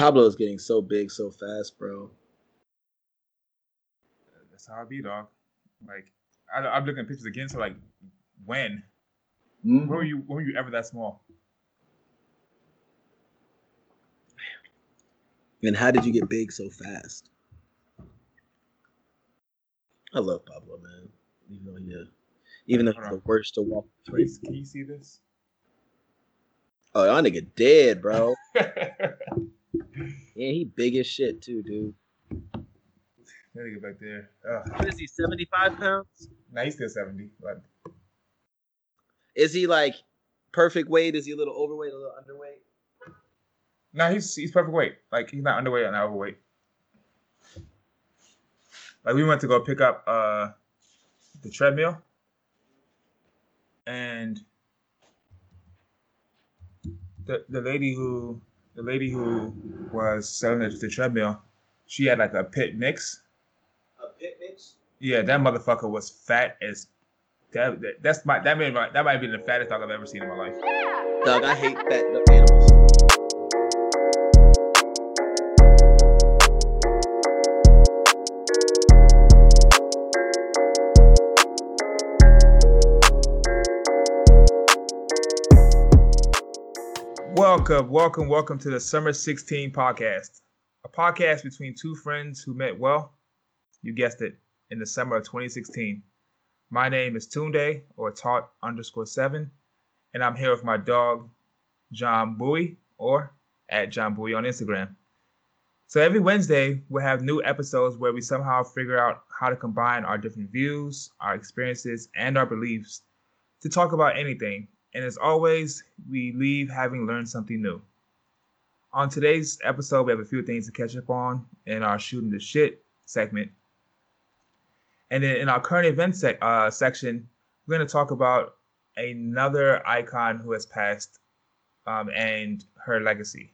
Pablo is getting so big so fast, bro. That's how I be, dog. Like I, I'm looking at pictures again. So like, when? Mm-hmm. When were you? When were you ever that small? And how did you get big so fast? I love Pablo, man. Even though he, uh, even though he's the worst to walk. Please, can you see this? Oh, y'all nigga dead, bro. yeah, he big as shit too, dude. That nigga back there. What is he? Seventy five pounds? Nah, he's still seventy. But... Is he like perfect weight? Is he a little overweight, a little underweight? No, nah, he's he's perfect weight. Like he's not underweight or not overweight. Like we went to go pick up uh the treadmill, and the the lady who the lady who was selling the, the treadmill, she had like a pit mix. A pit mix. Yeah, that motherfucker was fat as that. that that's my that made my, that might be the fattest dog I've ever seen in my life. Dog, I hate fat Welcome, welcome, welcome to the Summer 16 podcast, a podcast between two friends who met well, you guessed it, in the summer of 2016. My name is Tunde, or Taught underscore seven, and I'm here with my dog, John Bowie, or at John Bowie on Instagram. So every Wednesday, we'll have new episodes where we somehow figure out how to combine our different views, our experiences, and our beliefs to talk about anything and as always, we leave having learned something new. On today's episode, we have a few things to catch up on in our shooting the shit segment. And then in our current event sec- uh, section, we're going to talk about another icon who has passed um, and her legacy.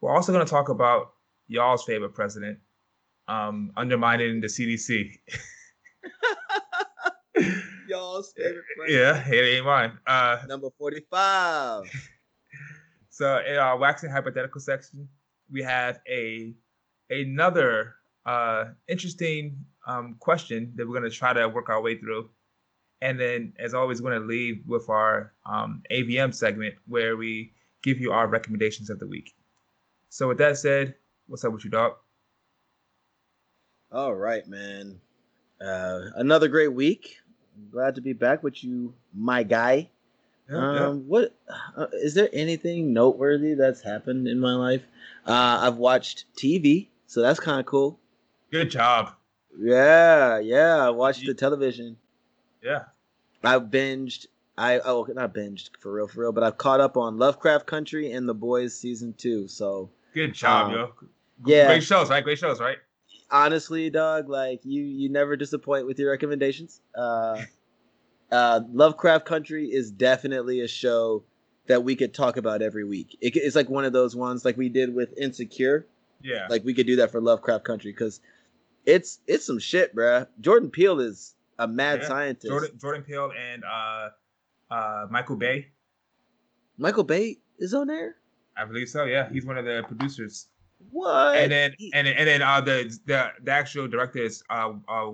We're also going to talk about y'all's favorite president um, undermining the CDC. y'all's favorite Yeah, it ain't mine. Uh, Number 45. so in our waxing hypothetical section, we have a another uh, interesting um, question that we're going to try to work our way through. And then, as always, we're going to leave with our um, AVM segment where we give you our recommendations of the week. So, with that said, what's up with you, dog? All right, man. Uh, another great week glad to be back with you, my guy. Yeah, um, yeah. what uh, is there anything noteworthy that's happened in my life? Uh, I've watched TV, so that's kind of cool. Good job. Yeah, yeah. I watched you, the television. Yeah. I binged. I oh not binged for real, for real, but I've caught up on Lovecraft Country and The Boys season two. So good job, um, yo. Yeah, great shows, right? Great shows, right? Honestly, dog, like you you never disappoint with your recommendations. Uh, uh, Lovecraft Country is definitely a show that we could talk about every week. It, it's like one of those ones like we did with Insecure. Yeah, like we could do that for Lovecraft Country because it's it's some shit, bruh. Jordan Peele is a mad yeah. scientist. Jordan, Jordan Peele and uh, uh, Michael Bay. Michael Bay is on there. I believe so. Yeah, he's one of the producers. What? And then and and then uh, the the the actual director is uh, uh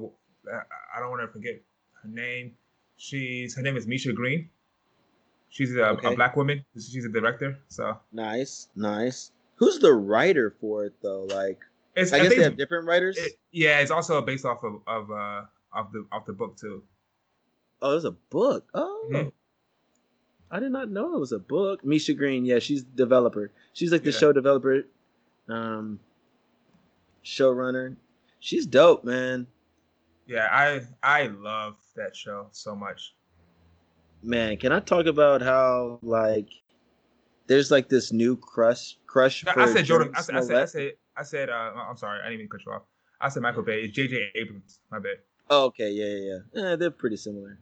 I don't want to forget her name. She's her name is Misha Green. She's a, okay. a black woman. She's a director. So nice, nice. Who's the writer for it though? Like, it's, I, I guess they have different writers. It, yeah, it's also based off of of uh of the of the book too. Oh, there's a book. Oh. Mm-hmm. I did not know it was a book. Misha Green, yeah, she's developer. She's like the yeah. show developer um, showrunner. She's dope, man. Yeah, I I love that show so much. Man, can I talk about how like there's like this new crush crush? No, I said Jordan. I said, I said I said I said uh, I'm sorry, I didn't even cut you off. I said Michael Bay. It's J.J. Abrams. My bad. Oh, okay, yeah, yeah, yeah. Eh, they're pretty similar.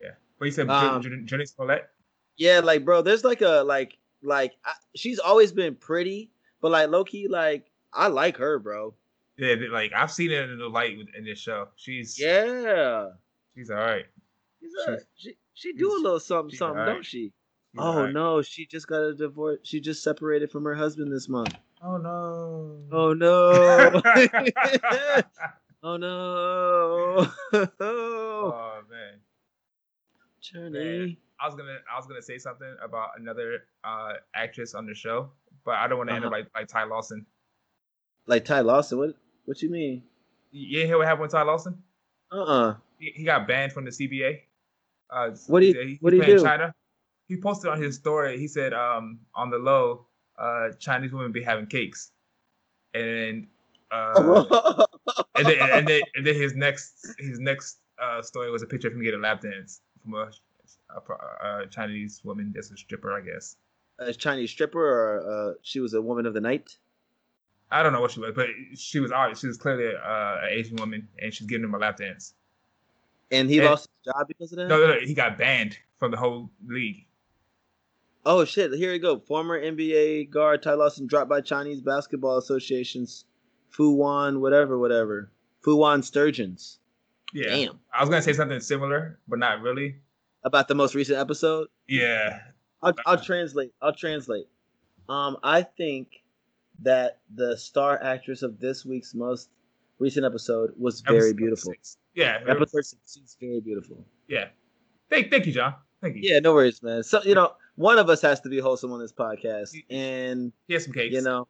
Yeah, but you said um, Jurnee Smollett. Yeah, like bro, there's like a like like I, she's always been pretty, but like Loki, like I like her, bro. Yeah, like I've seen her in the light in this show. She's yeah, she's all right. She's, she's she she do a little something something, right. don't she? Oh right. no, she just got a divorce. She just separated from her husband this month. Oh no. Oh no. oh no. oh man. Jurnee. I was gonna I was gonna say something about another uh, actress on the show, but I don't want to uh-huh. end up like, like Ty Lawson. Like Ty Lawson? What what you mean? You hear what happened with Ty Lawson? Uh uh-uh. uh he, he, got banned from the CBA. Uh, what do you he, what do you do? China. He posted on his story. He said, um, on the low, uh, Chinese women be having cakes, and uh, and, then, and, then, and then his next his next uh, story was a picture of him getting a lap dance from a, a, a Chinese woman that's a stripper, I guess. A Chinese stripper, or uh, she was a woman of the night. I don't know what she was, but she was obvious. She was clearly uh, an Asian woman, and she's giving him a lap dance. And he and, lost his job because of that. No, no, no, he got banned from the whole league. Oh shit! Here we go. Former NBA guard Ty Lawson dropped by Chinese Basketball Association's Fuwan, whatever, whatever. Fuwan Sturgeons. Yeah. Damn. I was gonna say something similar, but not really. About the most recent episode. Yeah. I'll, I'll translate. I'll translate. Um, I think that the star actress of this week's most recent episode was very episode beautiful. Six. Yeah. Episode six is very beautiful. Yeah. Thank, thank you, John. Thank you. Yeah, no worries, man. So you know, one of us has to be wholesome on this podcast, and here's some cakes. You know,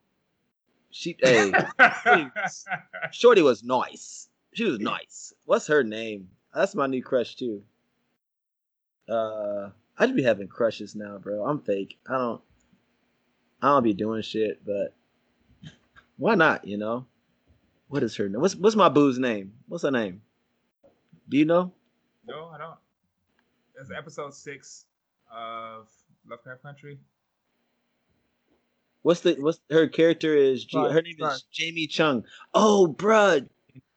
she hey, Shorty was nice. She was nice. What's her name? That's my new crush too. Uh, I just be having crushes now, bro. I'm fake. I don't. I don't be doing shit, but why not? You know. What is her name? What's What's my boo's name? What's her name? Do you know? No, I don't. It's episode six of Lovecraft Country. What's the what's her character is? G, her name is Jamie Chung. Oh, bruh.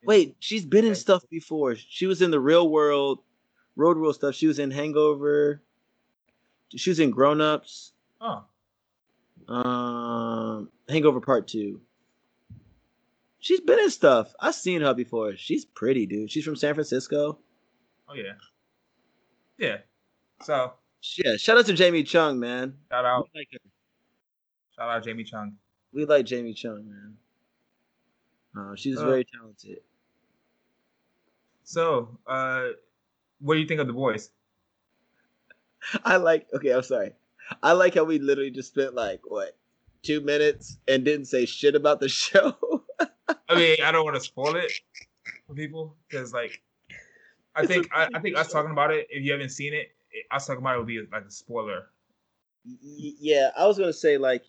Wait, she's been in stuff before. She was in the real world, road rule stuff. She was in Hangover. She was in Grown Ups. Oh. Um, Hangover Part Two. She's been in stuff. I've seen her before. She's pretty, dude. She's from San Francisco. Oh yeah. Yeah. So yeah, shout out to Jamie Chung, man. Shout out. Like shout out Jamie Chung. We like Jamie Chung, man. Uh, she's uh, very talented. So, uh, what do you think of the boys? I like. Okay, I'm sorry. I like how we literally just spent like what two minutes and didn't say shit about the show. I mean, I don't want to spoil it for people because, like, I think I, I, think us talking about it. If you haven't seen it, us talking about it would be like a spoiler. Yeah, I was gonna say like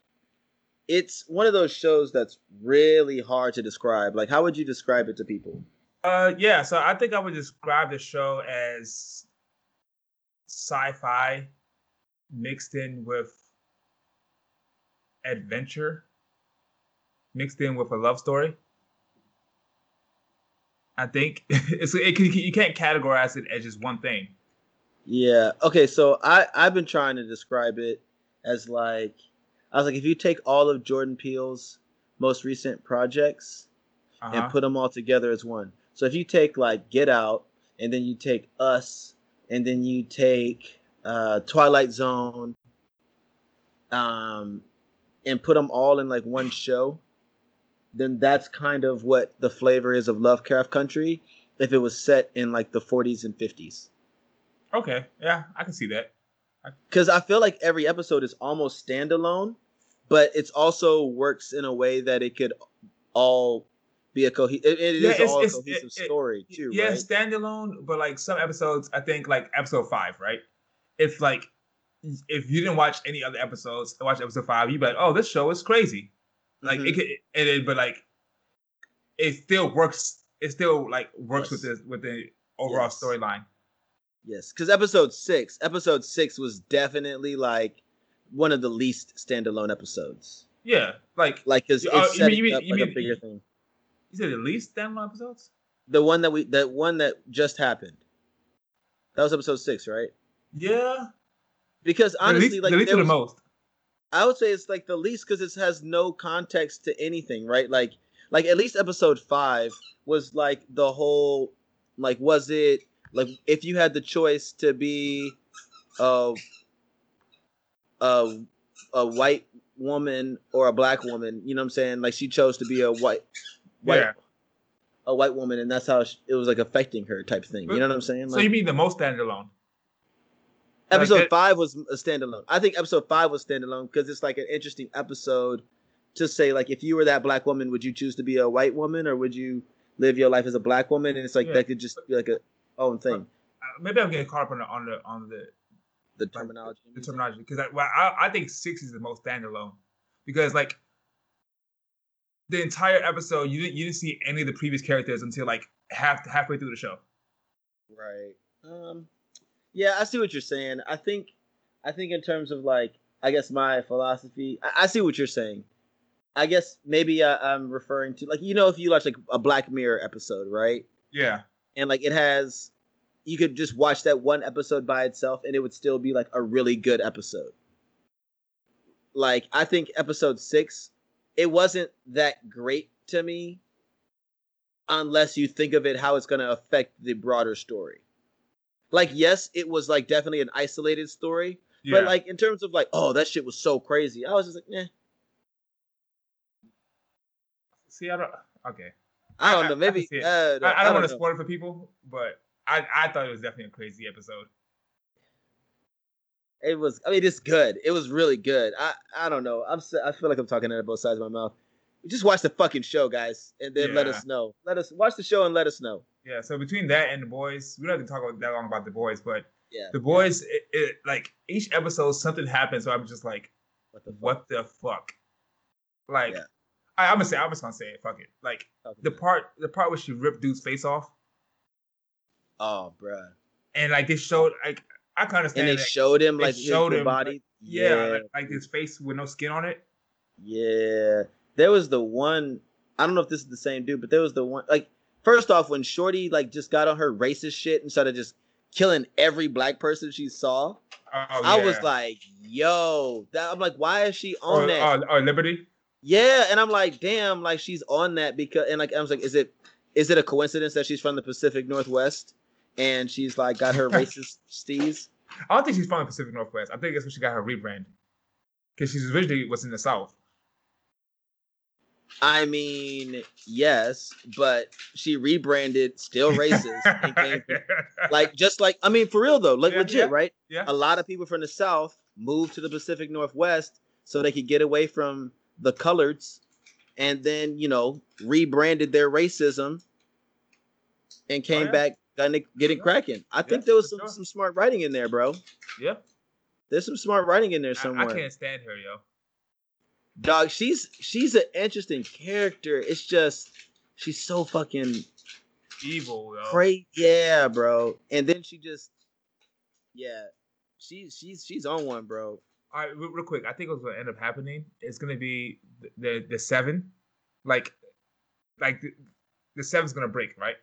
it's one of those shows that's really hard to describe. Like, how would you describe it to people? Uh, yeah. So I think I would describe the show as sci-fi mixed in with adventure, mixed in with a love story. I think it's it, you can't categorize it as just one thing. Yeah. Okay. So I I've been trying to describe it as like I was like if you take all of Jordan Peele's most recent projects uh-huh. and put them all together as one. So if you take like Get Out and then you take Us and then you take uh, Twilight Zone um and put them all in like one show, then that's kind of what the flavor is of Lovecraft Country if it was set in like the 40s and 50s. Okay, yeah, I can see that. Because I feel like every episode is almost standalone, but it's also works in a way that it could all be a cohesive. it, it yeah, is it's, all it's, a cohesive it, story too. Yeah, right? standalone, but like some episodes, I think like episode five, right? It's like if you didn't watch any other episodes, watch episode five, you'd be like, "Oh, this show is crazy." Like mm-hmm. it could, and it, but like it still works. It still like works yes. with the with the overall yes. storyline. Yes, because episode six, episode six was definitely like one of the least standalone episodes. Yeah, like like because uh, it's setting you mean, up you like mean, a bigger thing. You said the least standalone episodes. The one that we, that one that just happened. That was episode six, right? Yeah. Because honestly, least, like the least was, the most. I would say it's like the least because it has no context to anything, right? Like, like at least episode five was like the whole, like, was it like if you had the choice to be, uh, a a white woman or a black woman. You know what I'm saying? Like she chose to be a white, white, Yeah. a white woman, and that's how she, it was like affecting her type thing. You know what I'm saying? So you mean the most standalone? like episode it- five was a standalone. I think episode five was standalone because it's like an interesting episode to say like if you were that black woman, would you choose to be a white woman or would you live your life as a black woman? And it's like Yeah. that could just be like a own thing. Uh, maybe I'm getting caught up on the on the on the, The terminology. the terminology because I, well, I I think six is the most standalone because like the entire episode you didn't you didn't see any of the previous characters until like half halfway through the show. Right. Um. Yeah, I see what you're saying. I think, I think in terms of like, I guess my philosophy, I, I see what you're saying. I guess maybe I, I'm referring to like you know if you watch like a Black Mirror episode, right? Yeah. And like it has, you could just watch that one episode by itself, and it would still be like a really good episode. Like I think episode six, it wasn't that great to me, unless you think of it how it's going to affect the broader story. Like yes, it was like definitely an isolated story, Yeah. but like in terms of like, oh, that shit was so crazy. I was just like, eh. see, I don't. Okay. I don't I- know. Maybe can see uh, I, I don't want to spoil it for people, but I I thought it was definitely a crazy episode. It was. I mean, it's good. It was really good. I. I don't know. I'm. I feel like I'm talking out of both sides of my mouth. Just watch the fucking show, guys, and then let us know. Let us watch the show and let us know. Yeah. So between that and the boys, we don't have to talk about that long about the boys, but Yeah. the boys, it, it like each episode something happens, so I'm just like, What the fuck? what the fuck? Like, Yeah. I, I'm gonna say, I'm just gonna say it. Fuck it. Like the part, the part where she ripped dude's face off, Oh, bruh. and like they showed, like I can understand. And they that- showed him they like showed his him, body. like, yeah, yeah. like, like his face with no skin on it. Yeah. There was the one I don't know if this is the same dude, but there was the one like first off when Shorty like just got on her racist shit and started just killing every black person she saw, Oh, I was like, yo, that, I'm like, why is she on oh, that? or, or Liberty. yeah, and I'm like, damn, like she's on that because and like I was like, is it is it a coincidence that she's from the Pacific Northwest and she's like got her racist steez? I don't think she's from the Pacific Northwest. I think that's when she got her rebrand. Because she's originally was in the South. I mean, yes, but she rebranded, still racist, came like just like I mean for real though, like Yeah, legit, yeah. right? yeah. A lot of people from the South moved to the Pacific Northwest so they could get away from the coloreds, and then you know rebranded their racism and oh, came Oh, yeah. back getting getting Yeah. cracking. I think there was some, sure. some smart writing in there, bro. Yeah. There's some smart writing in there somewhere. I can't stand her, yo. Dog, she's she's an interesting character. It's just she's so fucking Evil, yo. crazy. Yeah, bro. And then she just, yeah, she's she's she's on one, bro. All right, real, real quick. I think what's gonna end up happening is gonna be the the, the seven, like, like the, the seven's gonna break, right?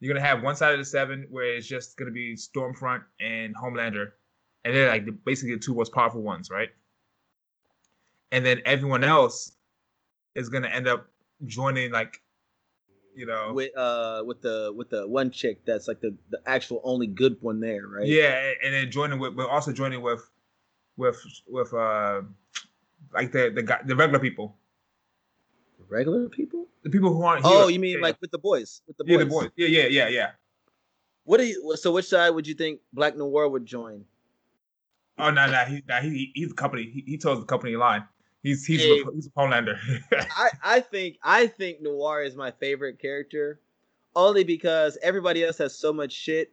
You're gonna have one side of the seven where it's just gonna be Stormfront and Homelander, and they're like the, basically the two most powerful ones, right? And then everyone else is gonna end up joining, like, you know, With uh with the with the one chick that's like the the actual only good one there, right? Yeah, and then joining with, but also joining with, with, with, uh, like the the guy, the regular people, Regular people. the people who aren't. Oh, you mean Yeah, like with the boys? With the boys. yeah, the boys. Yeah, yeah, yeah, yeah. What do you? So which side would you think Black Noir would join? Oh no, no, he, nah, he, he's the company. He, he told the company line. He's he's Yeah. a, he's a Homelander. I I think I think Noir is my favorite character, only because everybody else has so much shit,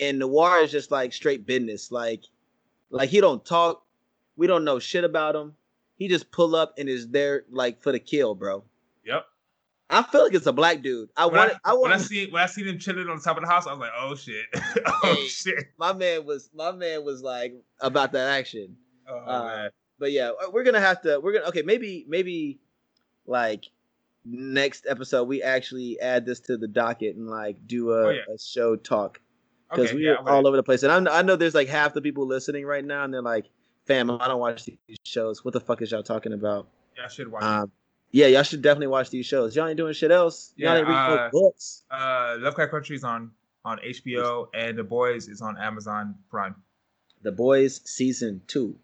and Noir is just like straight business. Like, like he don't talk. We don't know shit about him. He just pull up and is there like for the kill, bro. Yep. I feel like it's a black dude. I want. I, I, when I see when I seen him chilling on the top of the house, I was like, oh shit, oh Hey. shit. My man was. My man was like about that action. Oh Uh, man. But yeah, we're gonna have to. We're gonna. Okay, maybe maybe like next episode we actually add this to the docket and like do a, Oh, yeah. a show talk because Okay, we're yeah, I'm all over the place. And I, I know there's like half the people listening right now, and they're like, "Fam, I don't watch these shows. What the fuck is y'all talking about?" Yeah, I should watch. Um, yeah, y'all should definitely watch these shows. Y'all ain't doing shit else. Y'all Yeah, ain't reading no uh, books. Uh, Lovecraft Country is on on HBO, and The Boys is on Amazon Prime. The Boys season two.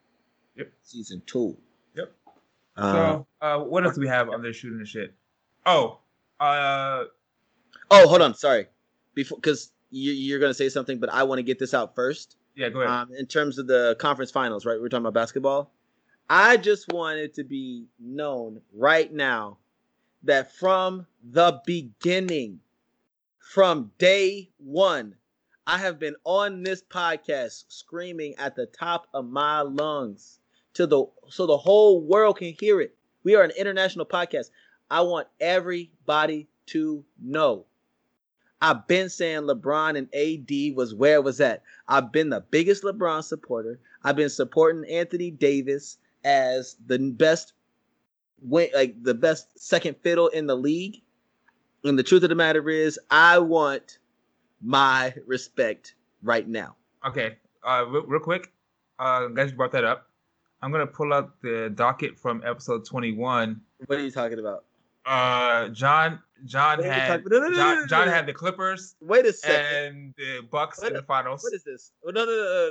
Yep. Season two. Yep. Uh, so, uh, what else do we have under shooting the shit? Oh, uh, oh, hold on. Sorry. Before, because you, you're gonna say something, but I want to get this out first. yeah, go ahead. Um, in terms of the conference finals, right? We're talking about basketball. I just want it to be known right now that from the beginning, from day one, I have been on this podcast screaming at the top of my lungs to the so the whole world can hear it. We are an international podcast. I want everybody to know. I've been saying LeBron and AD was where it was at. I've been the biggest LeBron supporter. I've been supporting Anthony Davis as the best win, like the best second fiddle in the league. And the truth of the matter is, I want my respect right now. Okay, uh, real, real quick, uh, guys, you brought that up. I'm gonna pull up the docket from episode 21. What are you talking about? Uh, John, John What are you had no, no, no, John, John had the Clippers Wait a second. and the Bucks What in the finals. what is this? Oh, no, no, no,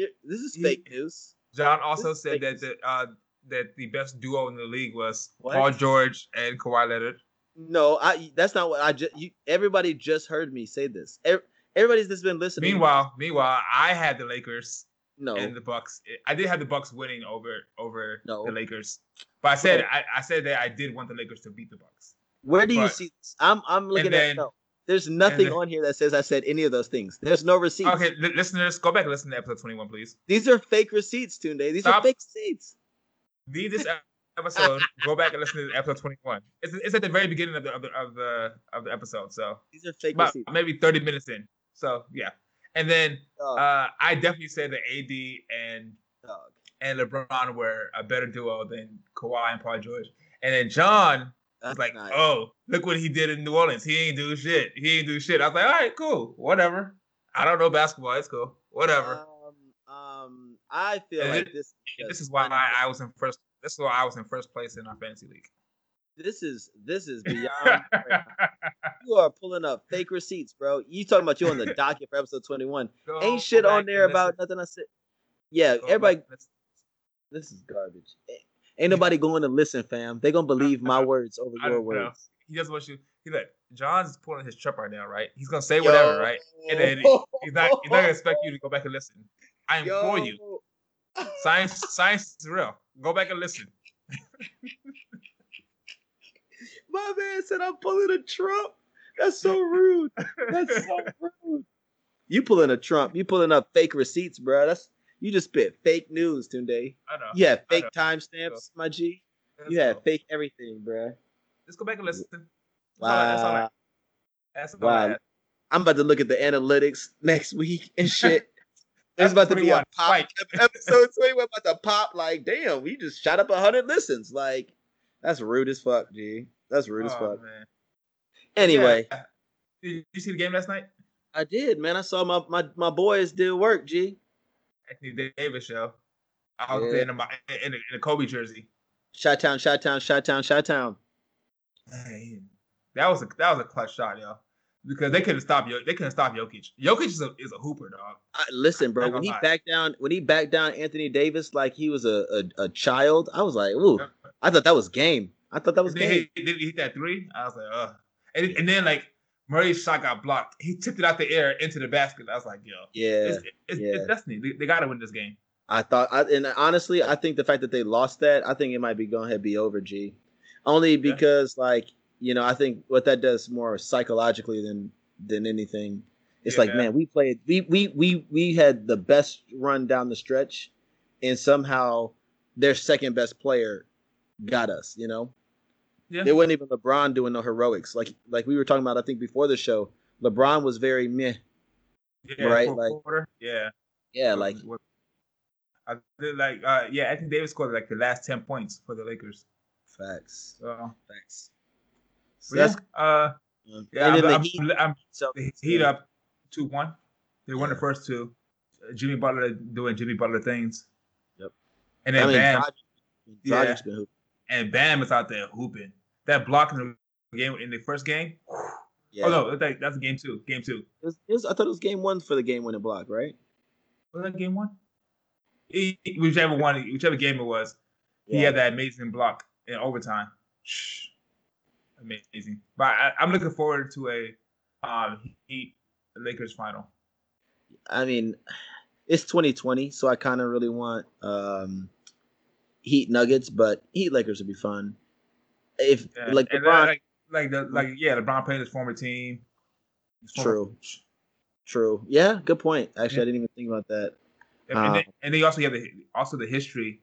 no, This is He- fake news. John also This said that the uh, that the best duo in the league was What? Paul George and Kawhi Leonard. No, I. That's not what I just. You, everybody just heard me say this. Ev- Everybody's just been listening. Meanwhile, meanwhile, I had the Lakers no. and the Bucks. I did have the Bucks winning over over No. the Lakers, but I said No. I, I said that I did want the Lakers to beat the Bucks. Where do you see this? I'm I'm looking at then- no. There's nothing then- on here that says I said any of those things. There's no receipts. Okay, li- listeners, go back and listen to episode 21, please. These are fake receipts, Tunde. These Stop. are fake receipts. Leave this episode. go back and listen to episode 21. It's, it's at the very beginning of the of the of the, of the episode, so These are fake about receipts. maybe 30 minutes in. So yeah, and then Dog, uh, I definitely said that AD and dog. and LeBron were a better duo than Kawhi and Paul George. And then John That's like, not- "Oh, look what he did in New Orleans. He ain't do shit. He ain't do shit." I was like, "All right, cool, whatever. I don't know basketball. It's cool, whatever." Um, um, I feel And like this. this is why I, I was in first. This is why I was in first place in our fantasy league. This is this is beyond. you are pulling up fake receipts, bro. You talking about you on the docket for episode 21? Ain't shit on there about nothing I said. Yeah, everybody. This is garbage. Ain't nobody going to listen, fam. They gonna believe my words over your don't know. words. He doesn't want you. He like John's pulling his trip right now, right? He's gonna say whatever, right? And then he's not. He's not gonna expect you to go back and listen. I implore you. Science, science is real. Go back and listen. My man said I'm pulling a Trump. That's so rude. That's so rude. You pulling a Trump. You pulling up fake receipts, bro. That's you just spit fake news, Tunde. I know. You have fake timestamps, my G. You have fake everything, bro. Let's go back and listen. That's all that's all I- Wow. That's all Wow. I'm about to look at the analytics next week and shit. There's about to be a 21. pop Spike. episode 21 about to pop like damn, we just shot up hundred listens. Like that's rude as fuck, G. That's rude as Oh, fuck. man. Anyway, Yeah. Did you see the game last night? I did, man. I saw my my, my boys did work, G. Anthony Davis show. I was Yeah. there in, my, in, a, in a Kobe jersey. Shot town, shot town, shot town, shot town. Man, that was a that was a clutch shot, yo. Because they couldn't stop Yo- they couldn't stop Jokic. Jokic is a is a hooper, dog. I, listen, bro. When he lie. backed down, when he backed down Anthony Davis like he was a a, a child, I was like, ooh. I thought that was game. I thought that was And game. he, then he hit that three. I was like, ugh. And, and then like Murray's shot got blocked. He tipped it out the air into the basket. I was like, yo, Yeah, it's, it's, yeah. it's destiny. They, they got to win this game. I thought, I, and honestly, I think the fact that they lost that, I think it might be going ahead be over. G, only because like you know, I think what that does more psychologically than than anything. It's like, Yeah. man, we played, we we we we had the best run down the stretch, and somehow their second best player got us. You know, Yeah. it wasn't even LeBron doing no heroics. Like like we were talking about, I think before the show, LeBron was very meh. yeah right, like- quarter. Yeah. Yeah, like I did like uh yeah, Anthony Davis scored like the last ten points for the Lakers. facts, So facts. but yeah, uh yeah, and I'm, Heat, I'm, so Heat up two one. They won the first two. Uh, Jimmy Butler doing Jimmy Butler things. Yep. And I then mean, Bam Dragic, Yeah. Dragic's been hooping. and Bam is out there hooping. That block in the game in the first game. Yeah. Oh no, that, that's game two. Game two. It was, it was- I thought it was game one for the game winning block, right? Was that game one? he, whichever one, whichever game it was, yeah. he had that amazing block in overtime. Amazing. But I, am looking forward to a um, Heat Lakers final. I mean, it's 2020, so I kind of really want um, Heat Nuggets, but Heat Lakers would be fun. If yeah. like LeBron, like, like the like yeah, LeBron played his former team. His former True. True. Yeah, good point. Actually, yeah. I didn't even think about that. And, um, they, and they also have the also the history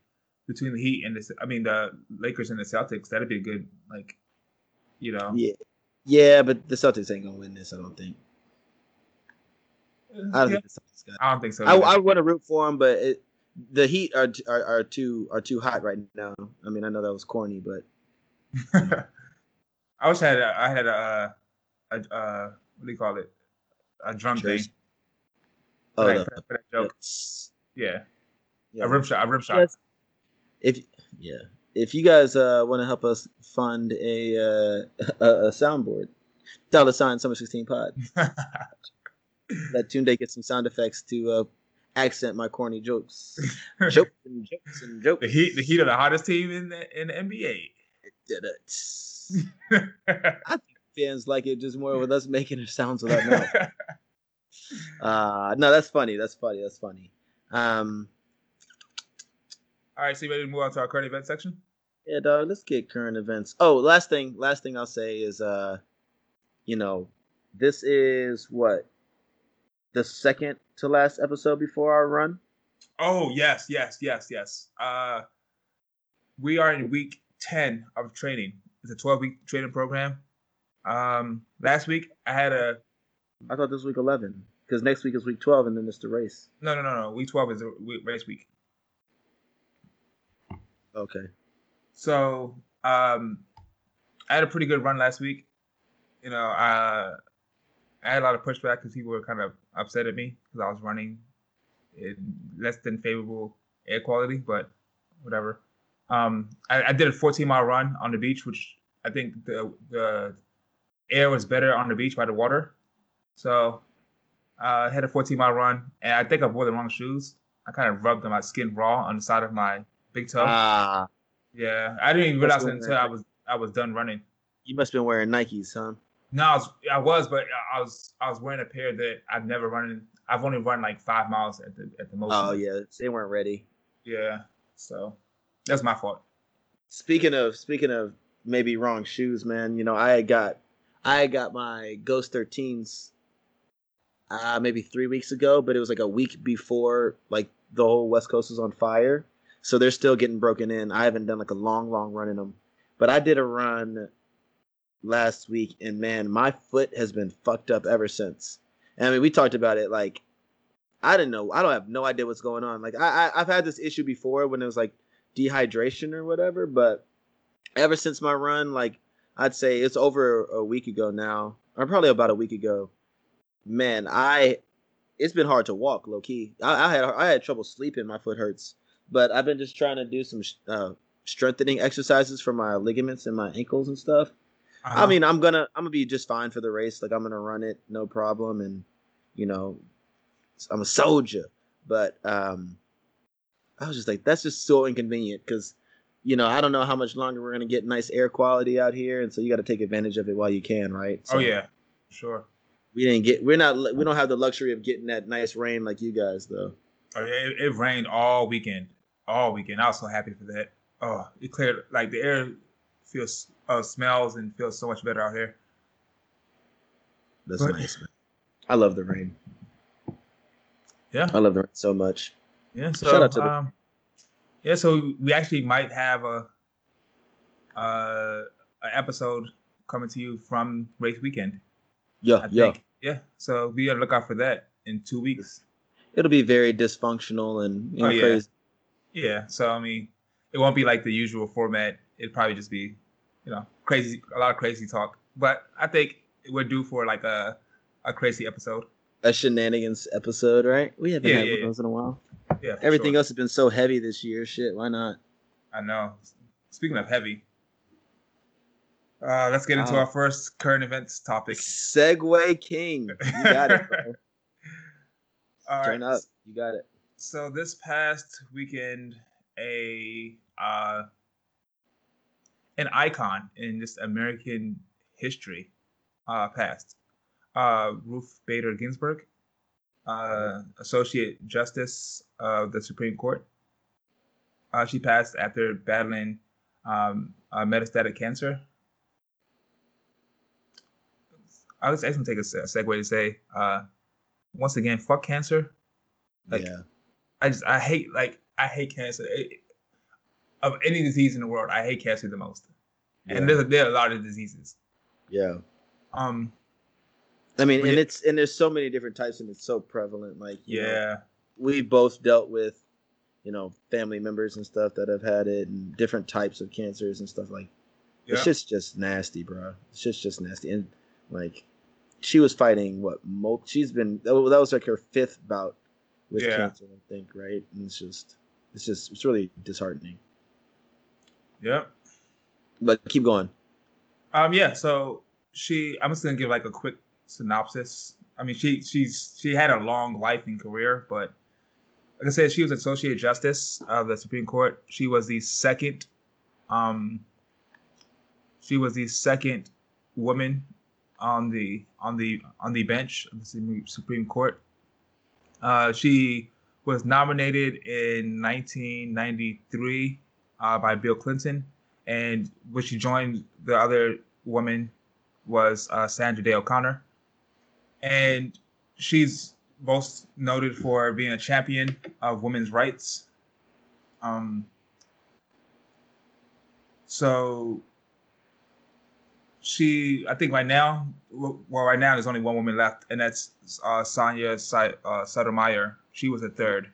between the Heat and the I mean the Lakers and the Celtics. That'd be a good like, you know. Yeah, yeah, but the Celtics ain't gonna win this. I don't think. I don't yeah. think the Celtics got. I don't think so. I, I want to root for them, but it, the Heat are, are are too are too hot right now. I mean, I know that was corny, but. I wish I had a, I had a, a, a what do you call it? A drum Cheers. thing. Oh, no. for that joke. Yeah. yeah. A rim shot. A rim shot. Yes. If yeah, if you guys uh, want to help us fund a uh, a, a soundboard, dollar sign summer sixteen pod. Let Tunde get some sound effects to uh, accent my corny jokes. jokes and jokes and jokes. The heat, the heat of the hottest team in the in the NBA. It did it. I think fans like it just more with us making it sounds without mouth. uh, no, that's funny. That's funny. That's funny. Um, all right, so you ready to move on to our current event section? Yeah, dog. Let's get current events. Oh, last thing, last thing I'll say is, uh, you know, this is what the second to last episode before our run. Oh yes, yes, yes, yes. Uh, we are in week ten of training. It's a twelve week training program. Um, last week I had a. I thought this was week eleven because next week is week twelve, and then it's the race. No, no, no, no. Week twelve is a race week. Okay. So um, I had a pretty good run last week. You know, uh, I had a lot of pushback because people were kind of upset at me because I was running in less than favorable air quality, but whatever. Um, I, I, did a 14 mile run on the beach, which I think the the air was better on the beach by the water. So uh, I had a 14 mile run, and I think I wore the wrong shoes. I kind of rubbed my skin raw on the side of my big toe. Ah. Yeah, I didn't even realize until I was I was done running. You must have been wearing Nikes, huh? No, I was, I was, but I was I was wearing a pair that I've never run in. I've only run like five miles at the at the most. Oh yeah, they weren't ready. Yeah, so that's my fault. Speaking of speaking of maybe wrong shoes, man. You know, I got I got my Ghost 13s uh, maybe three weeks ago, but it was like a week before like the whole West Coast was on fire. So they're still getting broken in. I haven't done like a long, long run in them, but I did a run last week, and man, my foot has been fucked up ever since. And I mean, we talked about it. Like, I didn't know. I don't have no idea what's going on. Like, I, I I've had this issue before when it was like dehydration or whatever, but ever since my run, like I'd say it's over a week ago now, or probably about a week ago. Man, I it's been hard to walk, low key. I, I had I had trouble sleeping. My foot hurts but I've been just trying to do some uh, strengthening exercises for my ligaments and my ankles and stuff. Uh-huh. I mean, I'm gonna I'm gonna be just fine for the race. Like I'm gonna run it, no problem, and you know, I'm a soldier. But um, I was just like, that's just so inconvenient because, you know, I don't know how much longer we're gonna get nice air quality out here, and so you got to take advantage of it while you can, right? Oh, so, oh yeah, sure. We didn't get. We're not. We don't have the luxury of getting that nice rain like you guys, though. Oh, it, it rained all weekend all weekend. I was so happy for that. Oh, it cleared like the air feels uh, smells and feels so much better out here. That's but, nice, man. I love the rain. Yeah, I love the rain so much. Yeah, so shout out to um, the- yeah, so we actually might have a uh an episode coming to you from race weekend. Yeah, I yeah, think. yeah. So be on the lookout for that in two weeks. It'll be very dysfunctional and you know, oh, yeah. crazy. Yeah. So I mean, it won't be like the usual format. It'd probably just be, you know, crazy, a lot of crazy talk. But I think we're due for like a a crazy episode. A shenanigans episode, right? We haven't yeah, had yeah, those in a while. Yeah. Everything sure. else has been so heavy this year. Shit, why not? I know. Speaking of heavy, uh, let's get into uh, our first current events topic. Segue King. You got it, bro. Turn right. up. You got it. so this past weekend, a uh, an icon in just American history uh, passed. Uh, Ruth Bader Ginsburg, uh, Associate Justice of the Supreme Court. Uh, she passed after battling um, uh, metastatic cancer. I was actually take a, a segue to say, uh, once again, fuck cancer. Like, yeah. I just I hate like I hate cancer. It, of any disease in the world, I hate cancer the most. Yeah. And there's there are a lot of diseases. Yeah. Um. I mean, and it's and there's so many different types, and it's so prevalent. Like, yeah, know, we both dealt with, you know, family members and stuff that have had it, and different types of cancers and stuff like. Yeah. It's just just nasty, bro. It's just just nasty, and like, she was fighting what? Mo- she's been that was like her fifth bout with yeah. cancer, I think, right? And it's just, it's just, it's really disheartening. Yep. But keep going. Um. Yeah. So she, I'm just gonna give like a quick synopsis. I mean, she she's she had a long life and career, but like I said, she was Associate Justice of the Supreme Court. She was the second, um, she was the second woman on the on the on the bench of the Supreme Court. Uh, she was nominated in 1993 uh, by Bill Clinton, and when she joined the other woman was uh, Sandra Day O'Connor, and she's most noted for being a champion of women's rights. Um, so she, I think right now, well, right now there's only one woman left, and that's uh, Sonia uh, Sotomayor. She was a third.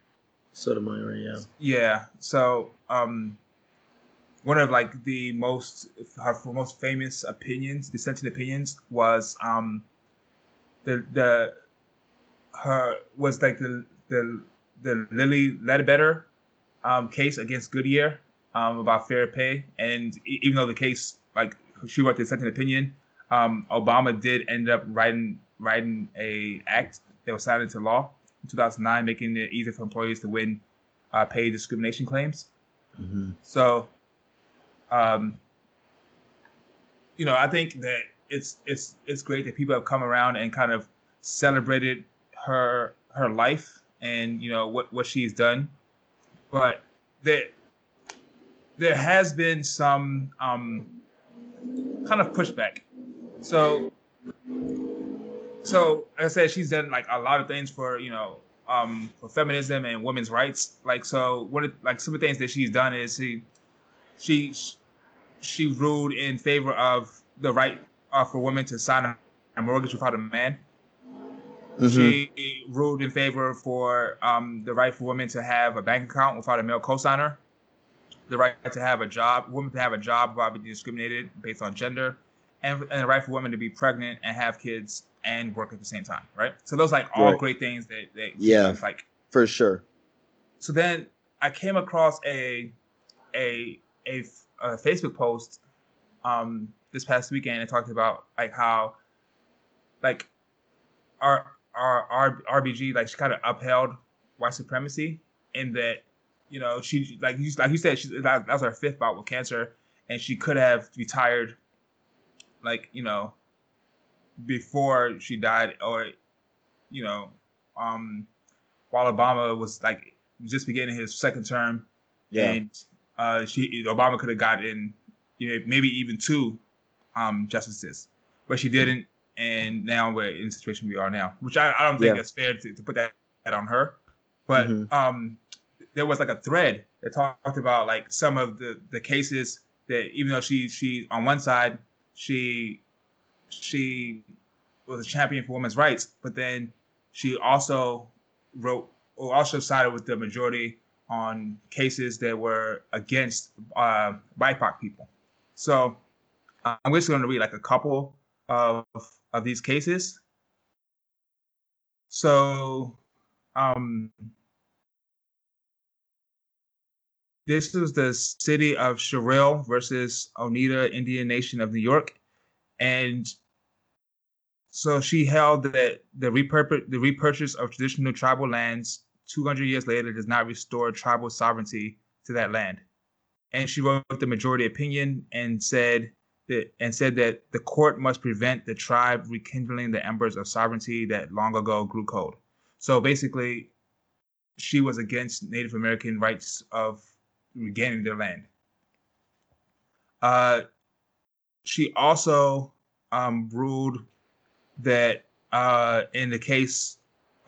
Sotomayor, yeah. Yeah. So, um, one of like the most her most famous opinions, dissenting opinions, was um, the the her was like the the the Lilly Ledbetter um, case against Goodyear um, about fair pay, and even though the case like she wrote the dissenting opinion. Um, Obama did end up writing writing a act that was signed into law in 2009, making it easier for employees to win uh, pay discrimination claims. Mm-hmm. So, um, you know, I think that it's it's it's great that people have come around and kind of celebrated her her life and you know what what she's done, but there there has been some um, kind of pushback. So, so like I said, she's done like a lot of things for you know um, for feminism and women's rights. Like so, what it, like some of the things that she's done is she she she ruled in favor of the right uh, for women to sign a, mortgage without a man. Mm-hmm. She ruled in favor for um, the right for women to have a bank account without a male cosigner the right to have a job, women to have a job without being discriminated based on gender, and, and the right for women to be pregnant and have kids and work at the same time, right? So those like all right. great things that, that yeah, like for sure. So then I came across a a a, a Facebook post um this past weekend and talked about like how like our our, our RBG like she kind of upheld white supremacy in that you know, she like you like you said, she that, that was her fifth bout with cancer, and she could have retired, like you know, before she died, or you know, um, while Obama was like just beginning his second term, yeah. and uh, she Obama could have gotten you know maybe even two um justices, but she didn't, and now we're in the situation we are now, which I, I don't think yeah. it's fair to, to put that, that on her, but mm-hmm. um there was like a thread that talked about like some of the the cases that even though she she on one side she she was a champion for women's rights, but then she also wrote or also sided with the majority on cases that were against uh, BIPOC people. So I'm just going to read like a couple of of these cases. So um, This was the city of Sherrill versus Oneida Indian Nation of New York. And so she held that the, repurpose, the repurchase of traditional tribal lands 200 years later does not restore tribal sovereignty to that land. And she wrote the majority opinion and said that and said that the court must prevent the tribe rekindling the embers of sovereignty that long ago grew cold. So basically, she was against Native American rights of regaining their land. Uh, she also um, ruled that uh, in the case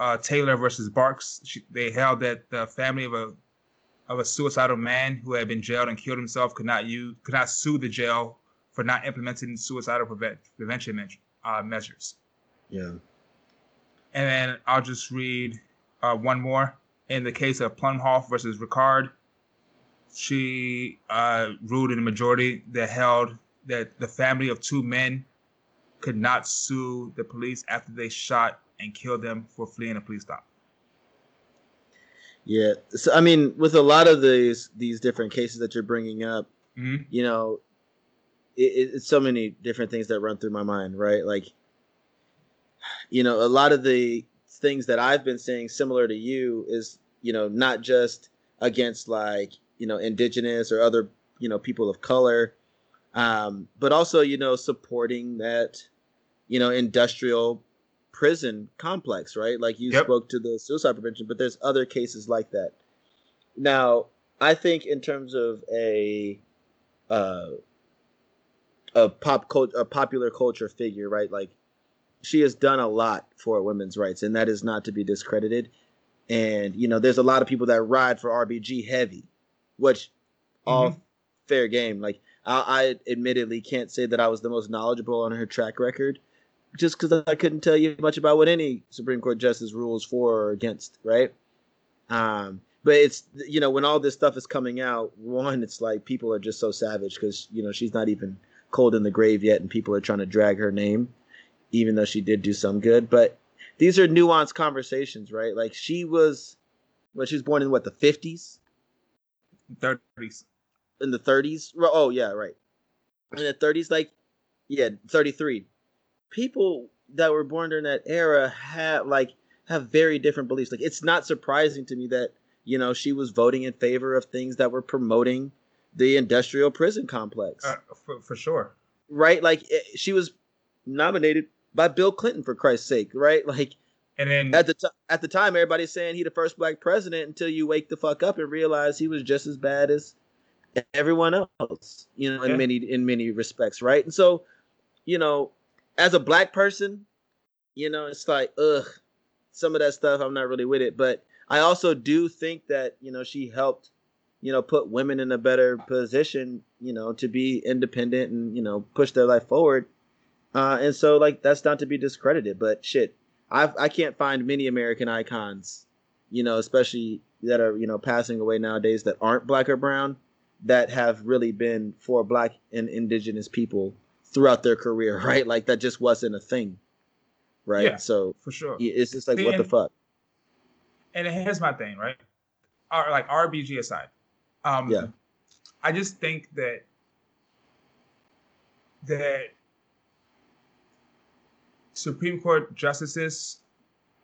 uh, Taylor versus Barkes, she, they held that the family of a of a suicidal man who had been jailed and killed himself could not use could not sue the jail for not implementing suicidal prevent, prevention me- uh, measures. Yeah. And then I'll just read uh, one more. In the case of Plumhoff versus Rickard, she uh, ruled in the majority that held that the family of two men could not sue the police after they shot and killed them for fleeing a police stop. Yeah. So I mean, with a lot of these these different cases that you're bringing up, mm-hmm. you know, it, it's so many different things that run through my mind, right? Like, you know, a lot of the things that I've been saying similar to you is, you know, not just against like, you know, indigenous or other, you know, people of color, um, but also, you know, supporting that, you know, industrial prison complex, right? Like you yep. spoke to the suicide prevention, but there's other cases like that. Now, I think in terms of a uh, a pop culture, a popular culture figure, right? Like she has done a lot for women's rights, and that is not to be discredited. And you know, there's a lot of people that ride for RBG heavy, which mm-hmm. all fair game. Like I, I admittedly can't say that I was the most knowledgeable on her track record, just because I couldn't tell you much about what any Supreme Court justice rules for or against, right? Um, but it's you know when all this stuff is coming out, one, it's like people are just so savage because you know she's not even cold in the grave yet, and people are trying to drag her name, even though she did do some good. But these are nuanced conversations, right? Like she was, well, she was born in what the fifties, thirties, in the thirties. Oh yeah, right. In the thirties, like yeah, thirty three. People that were born during that era have like have very different beliefs. Like it's not surprising to me that you know she was voting in favor of things that were promoting the industrial prison complex. Uh, for, for sure. Right? Like it, eh, she was nominated by Bill Clinton for Christ's sake, right? Like and then at the t- at the time everybody's saying he the first black president until you wake the fuck up and realize he was just as bad as everyone else, you know, in yeah. many in many respects, right? And so, you know, as a black person, you know, it's like ugh, some of that stuff I'm not really with it, but I also do think that, you know, she helped you know, put women in a better position, you know, to be independent and, you know, push their life forward. Uh, and so like that's not to be discredited, but shit, I I can't find many American icons, you know, especially that are, you know, passing away nowadays that aren't black or brown that have really been for black and indigenous people throughout their career, right? Like that just wasn't a thing. Right? Yeah, so for sure. It's just like what the fuck. And here's my thing, right? Our, like RBG aside, um, yeah. I just think that that Supreme Court justices,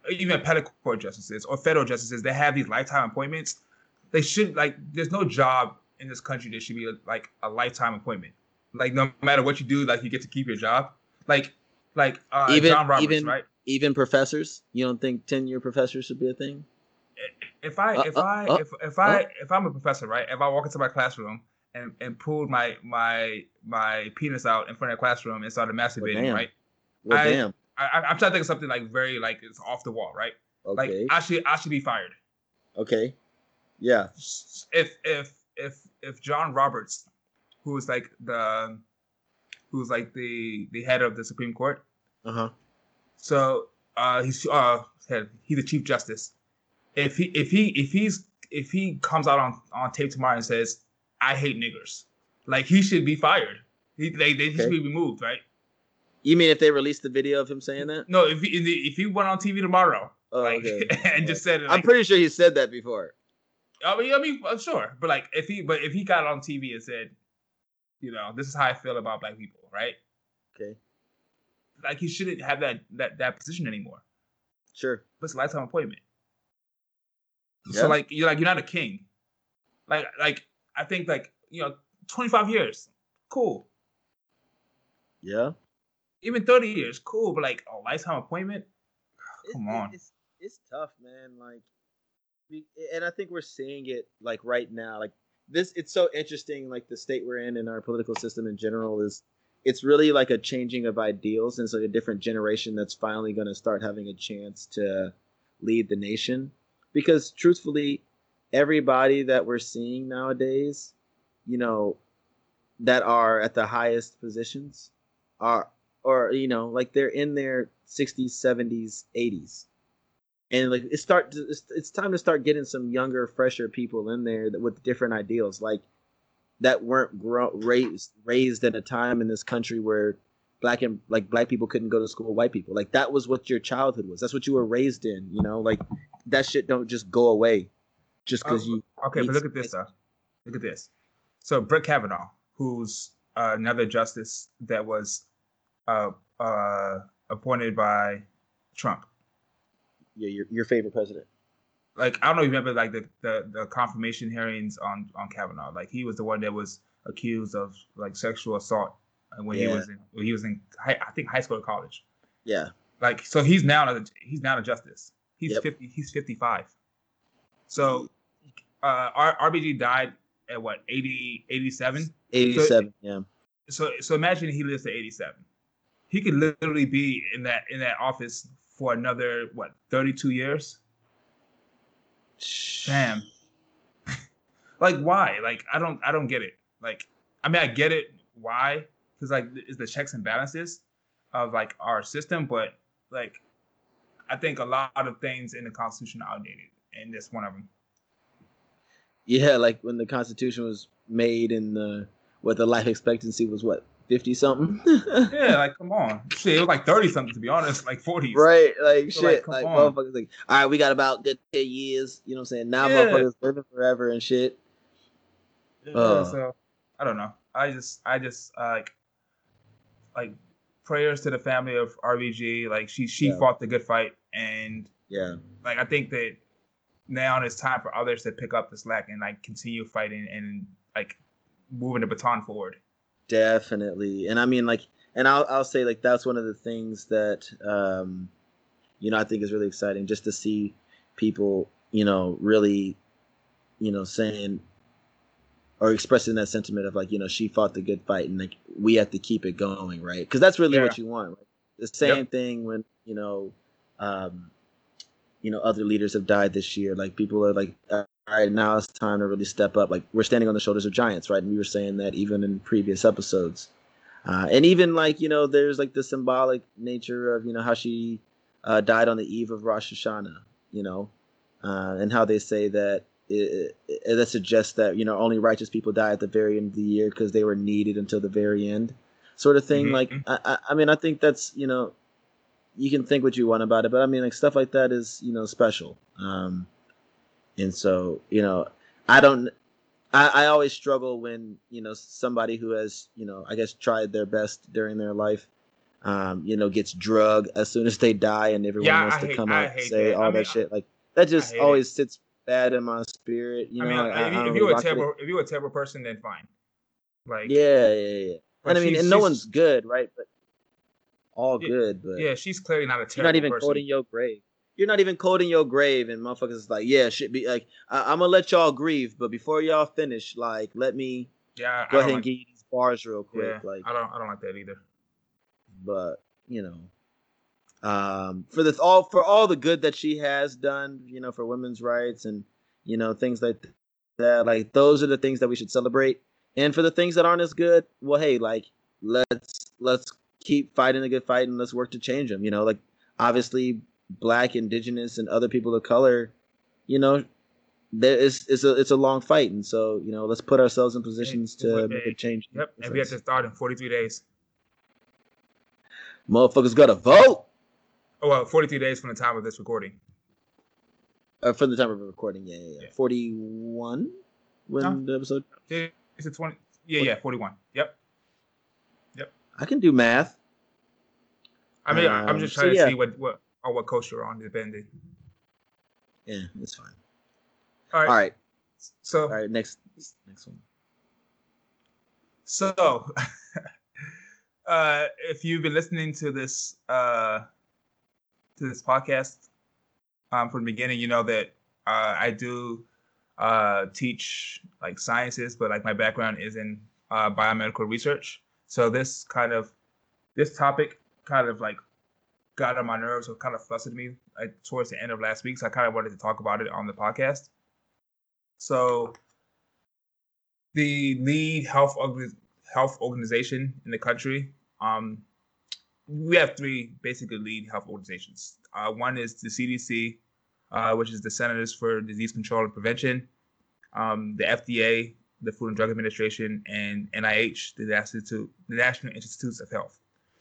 even appellate court justices or federal justices, they have these lifetime appointments. They should like. There's no job in this country that should be like a lifetime appointment. Like no matter what you do, like you get to keep your job. Like like uh, even, John Roberts, even, right? Even professors, you don't think tenure professors should be a thing? if I if uh, I uh, if if I if I'm a professor, right? If I walk into my classroom and and pulled my my my penis out in front of the classroom and started masturbating, well, right? Well, I, damn. I, am trying to think of something like very like it's off the wall, right? Okay. Like I should I should be fired. Okay. Yeah. If if if if John Roberts, who was like the who was like the the head of the Supreme Court. Uh huh. So uh he's uh head he's the Chief Justice if he if he if he's if he comes out on on tape tomorrow and says I hate niggers, like he should be fired. He they, they okay. should be removed, right? You mean if they released the video of him saying that? No, if he if he went on TV tomorrow, oh, like, okay. and just said, it, like, I'm pretty sure he said that before. I mean, I mean, I'm sure, but like, if he, but if he got on TV and said, you know, this is how I feel about black people, right? Okay. Like he shouldn't have that that that position anymore. Sure. But it's a lifetime appointment. Yeah. So like you're like you're not a king. Like like I think like you know 25 years, cool. Yeah. Even 30 years, cool. But like a lifetime appointment, come on. It's, it's tough, man. Like, and I think we're seeing it like right now. Like this, it's so interesting. Like the state we're in and our political system in general is. It's really like a changing of ideals, and it's like a different generation that's finally going to start having a chance to lead the nation. Because truthfully, everybody that we're seeing nowadays, you know, that are at the highest positions are or you know like they're in their 60s 70s 80s and like it's start to, it's, it's time to start getting some younger fresher people in there that, with different ideals like that weren't grow, raised raised at a time in this country where black and like black people couldn't go to school white people. Like that was what your childhood was. That's what you were raised in you know? Like that shit don't just go away just because oh, you okay but look at this though. Look at this. So brett kavanaugh who's uh, another justice that was uh, uh, appointed by Trump. Yeah, your your favorite president. Like I don't know if you remember like the, the, the confirmation hearings on on Kavanaugh. Like he was the one that was accused of like sexual assault when yeah. he was in when he was in high, I think high school or college. Yeah. Like so he's now a, he's now a justice. He's yep. 50 he's 55. So uh RBG died at what 80 87 87 so, yeah so so imagine he lives to 87 he could literally be in that in that office for another what 32 years? Damn. Like why? Like i don't i don't get it. Like i mean i get it why because like is the checks and balances of like our system but like i think a lot of things in the constitution are outdated and that's one of them yeah like when the constitution was made and the what the life expectancy was what fifty something. yeah, like come on, shit, it was like thirty something to be honest, like forty. Right, like so, shit, like, like motherfuckers like, all right, we got about good ten years. You know what I'm saying? Now yeah. motherfuckers living forever and shit. Yeah, uh. So I don't know. I just, I just uh, like, like prayers to the family of RBG. Like she, she yeah. fought the good fight, and yeah, like I think that now it's time for others to pick up the slack and like continue fighting and like moving the baton forward. Definitely, and I mean like, and I'll I'll say like that's one of the things that um, you know I think is really exciting just to see people you know really, you know saying or expressing that sentiment of like you know she fought the good fight and like we have to keep it going right because that's really yeah. what you want right? the same yep. thing when you know um you know other leaders have died this year like people are like all right, now it's time to really step up. Like we're standing on the shoulders of giants, right? And we were saying that even in previous episodes. Uh, and even like, you know, there's like the symbolic nature of, you know, how she uh, died on the eve of Rosh Hashanah, you know, uh, and how they say that it, it, that suggests that, you know, only righteous people die at the very end of the year because they were needed until the very end, sort of thing. Mm-hmm. Like, I, I mean, I think that's, you know, you can think what you want about it, but I mean, like stuff like that is, you know, special. Um, and so you know i don't I, I always struggle when you know somebody who has you know i guess tried their best during their life um, you know gets drug as soon as they die and everyone yeah, wants I to hate, come out and say that. all I mean, that shit like that just always it. sits bad in my spirit you know I mean, I, if, if you're a terrible if you're a terrible person then fine like yeah yeah yeah and i mean and no one's good right but all yeah, good but yeah she's clearly not a terrible you're not even person. quoting your grave you're not even cold in your grave, and motherfuckers is like, yeah, should be like, I- am gonna let y'all grieve, but before y'all finish, like, let me yeah, go ahead like, and give you these bars real quick. Yeah, like, I don't, I don't like that either. But you know, um, for this all for all the good that she has done, you know, for women's rights and you know things like that, like those are the things that we should celebrate. And for the things that aren't as good, well, hey, like let's let's keep fighting a good fight and let's work to change them. You know, like obviously black, indigenous, and other people of color, you know, there is it's a it's a long fight, and so you know, let's put ourselves in positions to make a change. Yep, and we have to start in 43 days. Motherfuckers got to vote. Oh well, 43 days from the time of this recording. Uh, from the time of recording, yeah, yeah, yeah. 41 when no. the episode. Is it 20? Yeah, yeah, 41. Yep. Yep. I can do math. I mean, um, I'm just trying so, to yeah. see what what coach you're on, depending. Yeah, it's fine. All right. All right. So all right, next next one. So uh if you've been listening to this uh to this podcast um from the beginning, you know that uh I do uh teach like sciences, but like my background is in uh biomedical research. So this kind of this topic kind of like got on my nerves or kind of flustered me like, towards the end of last week. So I kind of wanted to talk about it on the podcast. So the lead health health organization in the country, um, we have three basically lead health organizations. Uh, one is the CDC, uh, which is the Centers for Disease Control and Prevention, um, the FDA, the Food and Drug Administration, and NIH, the National, the National Institutes of Health.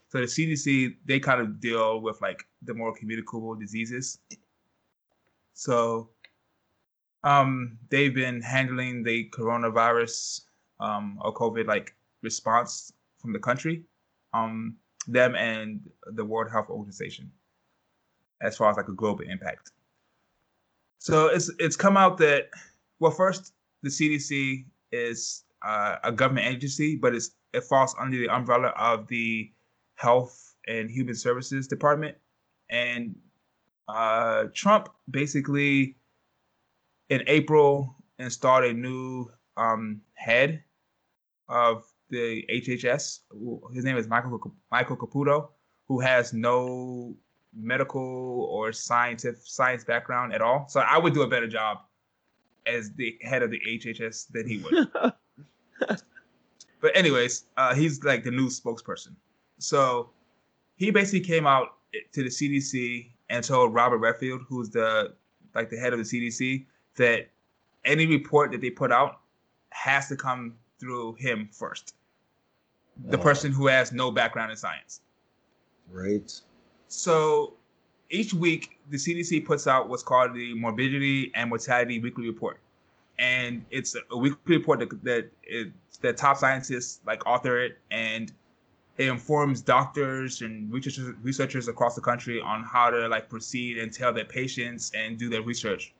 So the CDC, they kind of deal with like the more communicable diseases. So um, they've been handling the coronavirus um, or COVID like response from the country, um, them and the World Health Organization, as far as like a global impact. So it's it's come out that well, first the CDC is uh, a government agency, but it's it falls under the umbrella of the Health and Human Services Department, and uh, Trump basically in April installed a new um, head of the HHS. His name is Michael Michael Caputo, who has no medical or scientific science background at all. So I would do a better job as the head of the HHS than he would. but anyways, uh, he's like the new spokesperson. So he basically came out to the CDC and told Robert Redfield, who's the like the head of the CDC, that any report that they put out has to come through him first. The person who has no background in science. Right. So each week the CDC puts out what's called the Morbidity and Mortality Weekly Report. And it's a weekly report that that, it, that top scientists like author it and it informs doctors and researchers, researchers across the country on how to like proceed and tell their patients and do their research.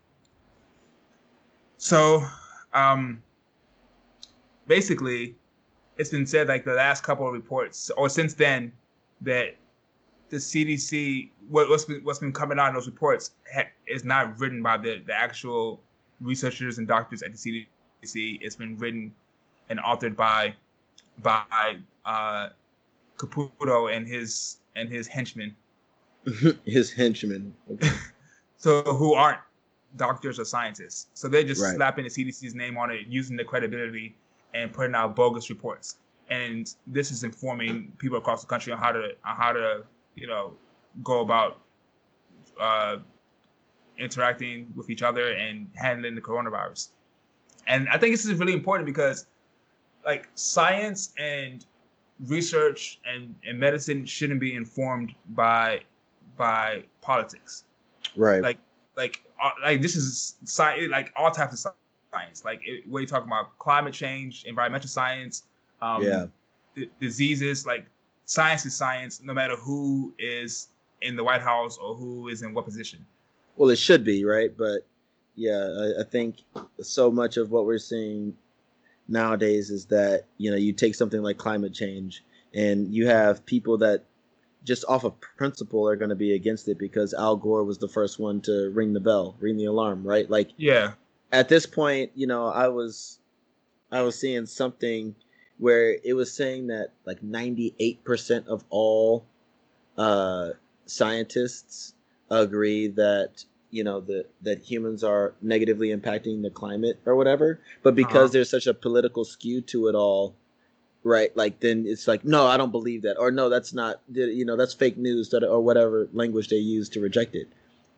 So, um, basically, it's been said like the last couple of reports or since then that the CDC what, has been what's been coming out in those reports ha- is not written by the the actual researchers and doctors at the CDC. It's been written and authored by by uh, Caputo and his and his henchmen. his henchmen. Okay. so who aren't doctors or scientists. So they're just right. slapping the CDC's name on it, using the credibility and putting out bogus reports. And this is informing people across the country on how to on how to you know go about uh, interacting with each other and handling the coronavirus. And I think this is really important because like science and research and, and medicine shouldn't be informed by by politics. Right. Like like uh, like this is science like all types of science. Like it, we're you talking about climate change, environmental science, um, yeah, d- diseases. Like science is science, no matter who is in the White House or who is in what position. Well, it should be right, but yeah, I, I think so much of what we're seeing nowadays is that you know you take something like climate change and you have people that just off of principle are going to be against it because Al Gore was the first one to ring the bell, ring the alarm, right? Like yeah. At this point, you know, I was I was seeing something where it was saying that like 98% of all uh scientists agree that you know that that humans are negatively impacting the climate or whatever but because uh-huh. there's such a political skew to it all right like then it's like no i don't believe that or no that's not you know that's fake news that or whatever language they use to reject it.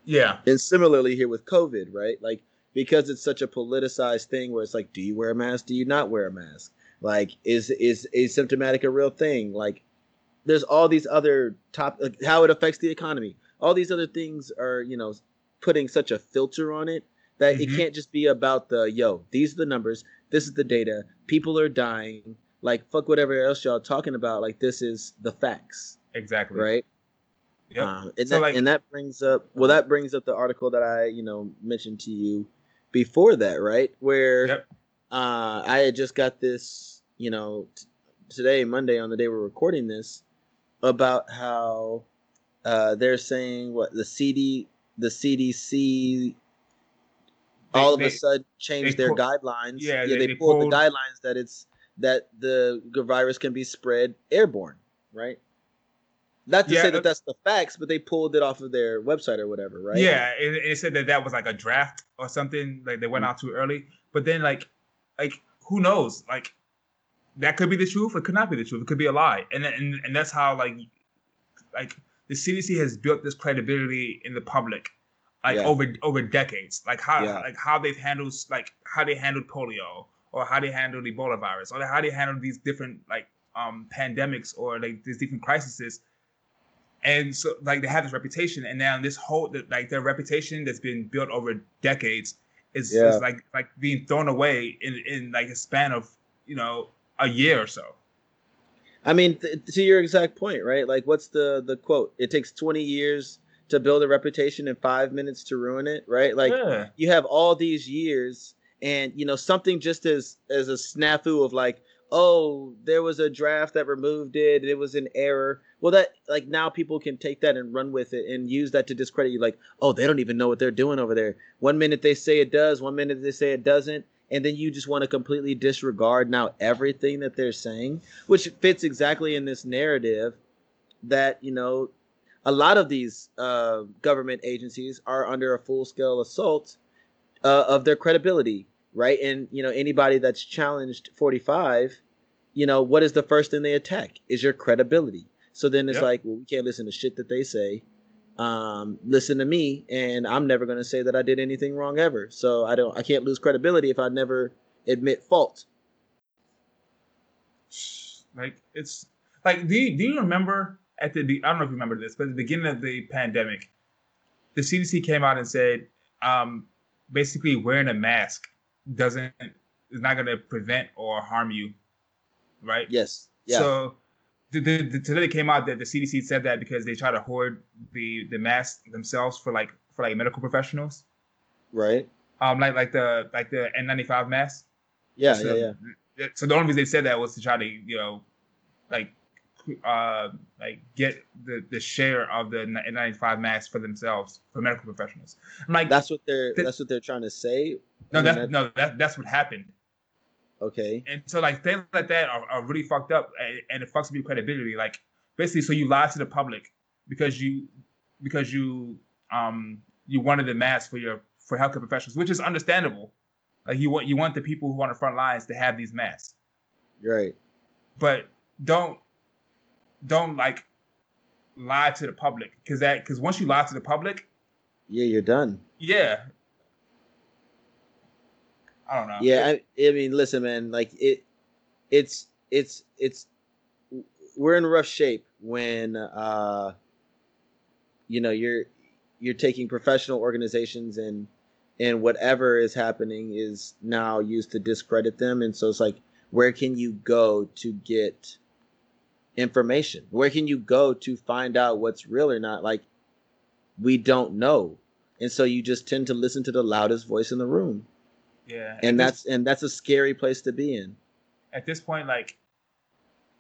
Yeah. And similarly here with covid right like because it's such a politicized thing where it's like do you wear a mask? Do you not wear a mask? Like is is asymptomatic a real thing? Like there's all these other top like how it affects the economy. All these other things are you know putting such a filter on it that mm-hmm. it can't just be about the yo these are the numbers this is the data people are dying like fuck whatever else y'all talking about like this is the facts exactly right yeah um, and, so that, like, and that brings up well that brings up the article that i you know mentioned to you before that, right? Where Yep. uh, I had just got this, you know, t- today, Monday, on the day we're recording this, about how uh, they're saying what the CD, the CDC, They- all of they- a sudden changed their pull- guidelines. Yeah, they, they- they pulled, pulled- the guidelines that it's that the virus can be spread airborne, right? Not to Yeah, say uh, that that's the facts, but they pulled it off of their website or whatever, right? Yeah, it, it said that that was like a draft or something. Like they went Mm. out too early. But then, like, like who knows? Like that could be the truth. It could not be the truth. It could be a lie. And and and that's how like like the CDC has built this credibility in the public, like Yeah. over over decades. Like how Yeah. like how they've handled like how they handled polio or how they handled Ebola virus or how they handled these different like um pandemics or like these different crises and so like they have this reputation and now this whole like their reputation that's been built over decades is, Yeah. is like like being thrown away in in like a span of you know a year or so I mean, th- to your exact point, right? Like, what's the the quote? It takes twenty years to build a reputation and five minutes to ruin it, right? Like, yeah you have all these years, and you know something just as as a snafu of like, oh, there was a draft that removed it, it was an error. Well, that like now people can take that and run with it and use that to discredit you. Like, oh, they don't even know what they're doing over there. One minute they say it does, one minute they say it doesn't, and then you just want to completely disregard now everything that they're saying, which fits exactly in this narrative that you know a lot of these uh, government agencies are under a full scale assault uh, of their credibility, right? And you know anybody that's challenged 45, you know what is the first thing they attack is your credibility. So then it's Yep. like, well, we can't listen to shit that they say. Um, listen to me, and I'm never going to say that I did anything wrong ever. So I don't, I can't lose credibility if I never admit fault. like it's like do you, do you remember at the I don't know if you remember this but at the beginning of the pandemic the CDC came out and said um basically wearing a mask doesn't is not going to prevent or harm you right Yes. Yeah. So the, the, the, today it came out that the CDC said that because they try to hoard the the masks themselves for like for like medical professionals, right. um, like like the like the N95 masks. Yeah. so, yeah. Yeah. So the only reason they said that was to try to you know, like, uh, like get the the share of the N95 masks for themselves for medical professionals. I'm like, That's what they're. Th- that's what they're trying to say. no, that's that- no, that that's what happened. Okay. and so like things like that are, are really fucked up and, it fucks with your credibility like basically so you lie to the public because you because you um you wanted the mask for your for healthcare professionals which is understandable like you want you want the people who are on the front lines to have these masks Right. but don't don't like lie to the public because that because once you lie to the public Yeah, you're done. yeah i don't know Yeah, I, I mean, listen, man. Like it, it's it's it's we're in rough shape when uh, you know you're you're taking professional organizations and and whatever is happening is now used to discredit them, and so it's like, where can you go to get information? Where can you go to find out what's real or not? Like, we don't know, and so you just tend to listen to the loudest voice in the room yeah and that's and that's a scary place to be in. at this point, like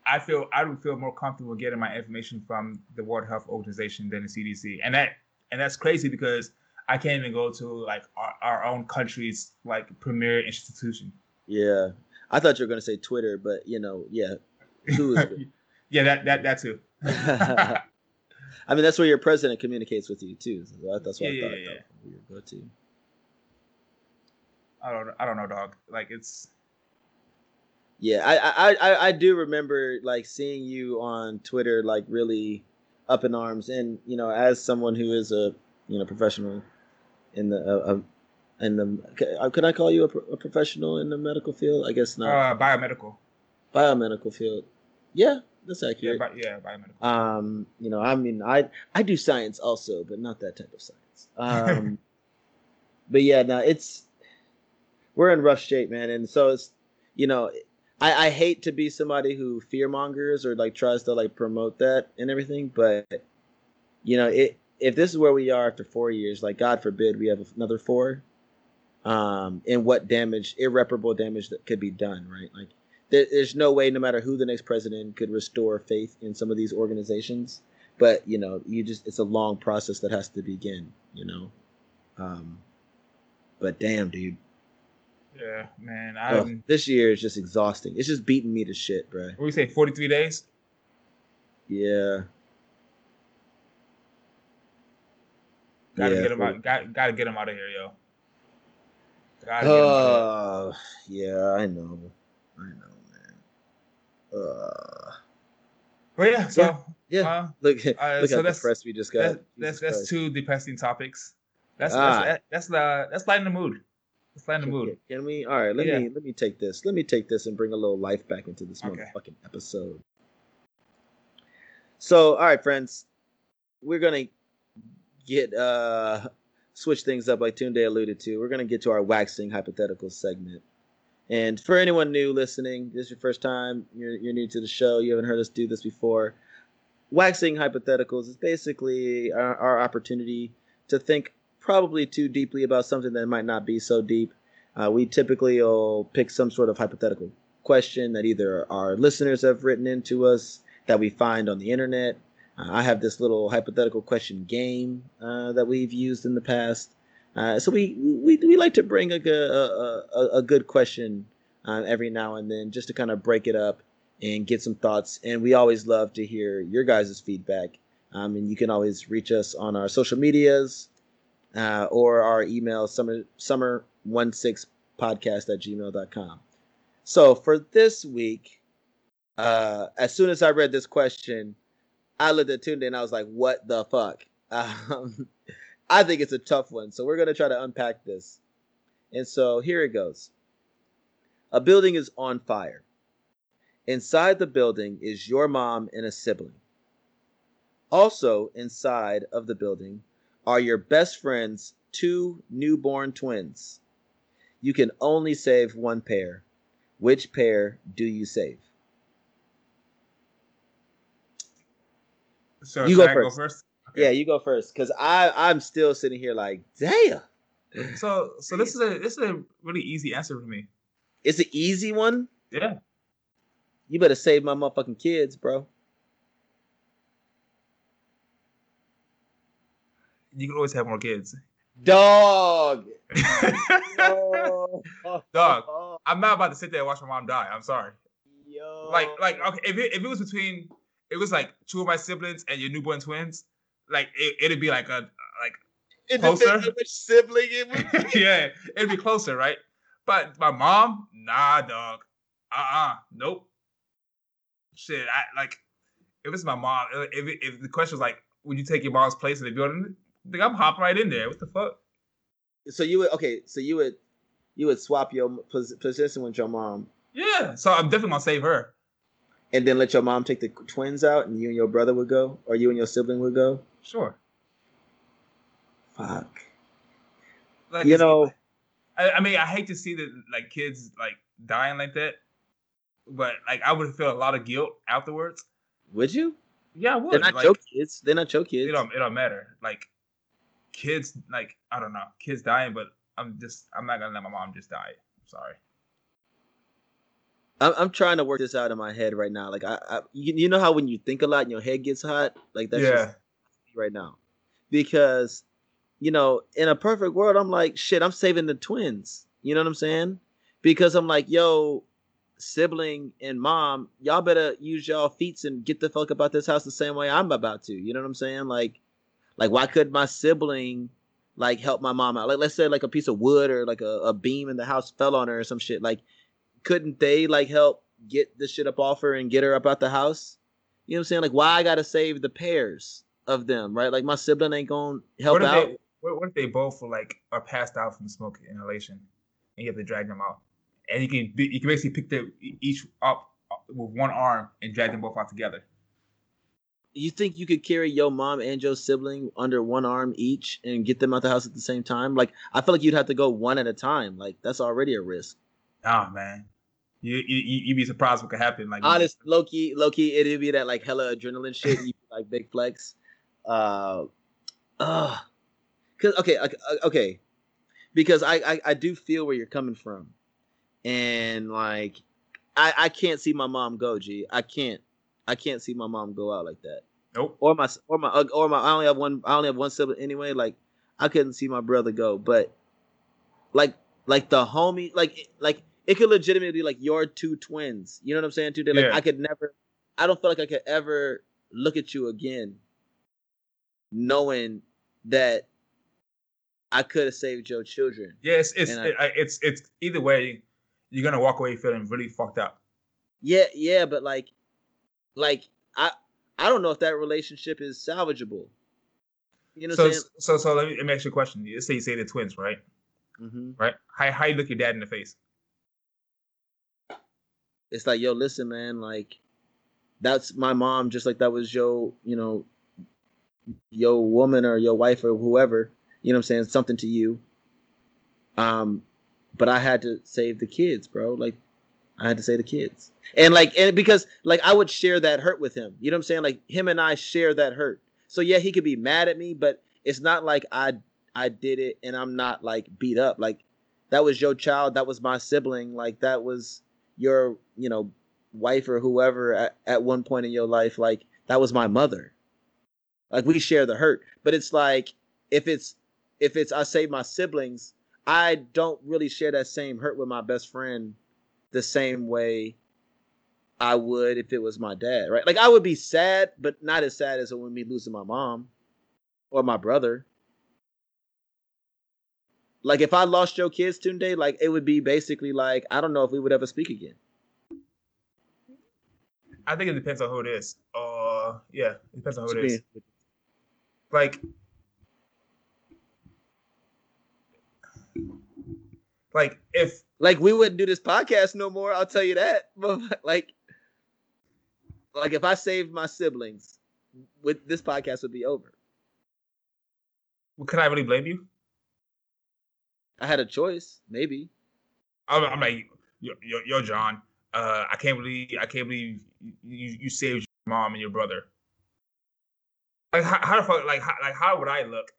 I feel I would feel more comfortable getting my information from the World Health Organization than the CDC, and that and that's crazy because I can't even go to like our, our own country's like premier institution. Yeah, I thought you were gonna say Twitter, but you know, yeah, Who is it? yeah, that that that too. I mean that's where your president communicates with you too. So that- that's what Yeah, I thought yeah, yeah. we would go to. I don't I don't know, dog. Like it's Yeah, I, I I I do remember like seeing you on Twitter, like really up in arms, and you know, as someone who is a you know professional in the uh, uh, in the uh, could I call you a, pro- a professional in the medical field? I guess not. uh, biomedical. Biomedical field. Yeah, that's Yeah, accurate. bi- yeah, biomedical. um you know i mean i i do science also but not that type of science um but yeah now it's we're in rough shape man and so it's you know i i hate to be somebody who fear mongers or like tries to like promote that and everything but you know it if this is where we are after four years like god forbid we have another four um, and what damage, irreparable damage that could be done, right? Like, there, there's no way, no matter who the next president, could restore faith in some of these organizations. But you know, you just it's a long process that has to begin. You know, um, but damn, dude. Yeah, man. I this year is just exhausting. It's just beating me to shit, bro. What we say, forty three days? Yeah. Gotta yeah, get him out. Got, gotta get him out of here, yo. Uh, yeah, I know. I know, man. Uh. But yeah, so yeah, yeah. Uh, look, uh, look so at the press we just got. That's that's, that's two depressing topics. That's ah. that's that's the that's lighten the mood. Lighten the mood. Can we? All right, let yeah. me let me take this. Let me take this and bring a little life back into this okay. motherfucking episode. So, all right, friends, we're gonna get uh switch things up like Tunde alluded to. We're gonna get to our waxing hypothetical segment. And for anyone new listening, this is your first time, you're, you're new to the show, you haven't heard us do this before. Waxing hypotheticals is basically our, our opportunity to think probably too deeply about something that might not be so deep. Uh, we typically will pick some sort of hypothetical question that either our listeners have written into us, that we find on the internet, uh, I have this little hypothetical question game uh, that we've used in the past. Uh, so we, we we like to bring a, a, a, a good question uh, every now and then just to kind of break it up and get some thoughts. And we always love to hear your guys' feedback. Um, and you can always reach us on our social medias uh, or our email summer summer16 podcast at gmail.com. So for this week, uh, as soon as I read this question, I looked at Tunde and I was like, what the fuck? Um, I think it's a tough one. So we're going to try to unpack this. And so here it goes. A building is on fire. Inside the building is your mom and a sibling. Also, inside of the building are your best friend's two newborn twins. You can only save one pair. Which pair do you save? So you go first. go first. Okay. Yeah, you go first because I I'm still sitting here like, damn. So so this is a this is a really easy answer for me. It's an easy one. Yeah. You better save my motherfucking kids, bro. You can always have more kids. Dog. Dog. I'm not about to sit there and watch my mom die. I'm sorry. Yo. Like, like, okay, if it, if it was between it was like two of my siblings and your newborn twins, like it, would be like a like it closer. Which sibling it would be. yeah, it'd be closer, right? But my mom, nah, dog. Uh uh nope. Shit, I like if it's my mom. If if the question was like, would you take your mom's place in the building? Think I'm hopping right in there. What the fuck? So you would okay? So you would you would swap your position with your mom? Yeah. So I'm definitely gonna save her and then let your mom take the twins out, and you and your brother would go, or you and your sibling would go. Sure. Fuck. Like, you know, I, I, mean, I hate to see that like kids like dying like that, but like I would feel a lot of guilt afterwards. Would you? Yeah, I would. They're not like, your kids. They're not your kids. It don't. It don't matter. Like kids, like I don't know, kids dying, but I'm just I'm not gonna let my mom just die. I'm sorry. I'm, I'm trying to work this out in my head right now. Like I, I you, you know how when you think a lot and your head gets hot, like that's yeah. right now, because you know in a perfect world I'm like shit. I'm saving the twins. You know what I'm saying? Because I'm like yo, sibling and mom, y'all better use y'all feet and get the fuck about this house the same way I'm about to. You know what I'm saying? Like, like why could my sibling like help my mom out? Like let's say like a piece of wood or like a, a beam in the house fell on her or some shit. Like couldn't they like help get the shit up off her and get her up out the house? You know what I'm saying? Like, why I gotta save the pairs of them, right? Like, my sibling ain't gonna help what out. They, what, if they both were like are passed out from smoke inhalation, and you have to drag them out, and you can you can basically pick them each up with one arm and drag them both out together. You think you could carry your mom and your sibling under one arm each and get them out the house at the same time? Like, I feel like you'd have to go one at a time. Like, that's already a risk. Nah, man. You you you'd be surprised what could happen. Like honest, low key, low key, it'd be that like hella adrenaline shit. you like big flex. Uh, uh, cause okay, okay. because I, I I do feel where you're coming from, and like I I can't see my mom go. G, I can't I can't see my mom go out like that. Nope. Or my or my or my I only have one I only have one sibling anyway. Like I couldn't see my brother go, but like like the homie like like it could legitimately be like your two twins. You know what I'm saying? Two like Yeah. I could never I don't feel like I could ever look at you again knowing that I could have saved your children. Yeah, it's it's I- it, I- it's it's either way, you're gonna walk away feeling really fucked up. Yeah, yeah, but like like I I don't know if that relationship is salvageable. You know so what I'm saying? so so let me, let me ask you a question. Let's say you say the twins, right? hmm Right? How how you look your dad in the face? It's like, yo, listen, man, like that's my mom, just like that was your, you know, your woman or your wife or whoever, you know what I'm saying, something to you. Um, but I had to save the kids, bro. Like I had to say the kids. And like and because like I would share that hurt with him. You know what I'm saying? Like him and I share that hurt. So yeah, he could be mad at me, but it's not like I I did it and I'm not like beat up. Like that was your child, that was my sibling, like that was your, you know, wife or whoever at, at one point in your life, like that was my mother. Like we share the hurt. But it's like if it's if it's I say my siblings, I don't really share that same hurt with my best friend the same way I would if it was my dad, right? Like I would be sad, but not as sad as it would me losing my mom or my brother. Like if I lost your kids today, like it would be basically like I don't know if we would ever speak again. I think it depends on who it is. Uh yeah, it depends on who it is. Like like if Like we wouldn't do this podcast no more. I'll tell you that. But like, like if I saved my siblings, with this podcast would be over. can I really blame you? I had a choice, maybe. I'm, I'm like, yo, yo, yo, John. Uh, I can't believe I can't believe you you saved your mom and your brother. Like how, how the fuck like how, like how would I look?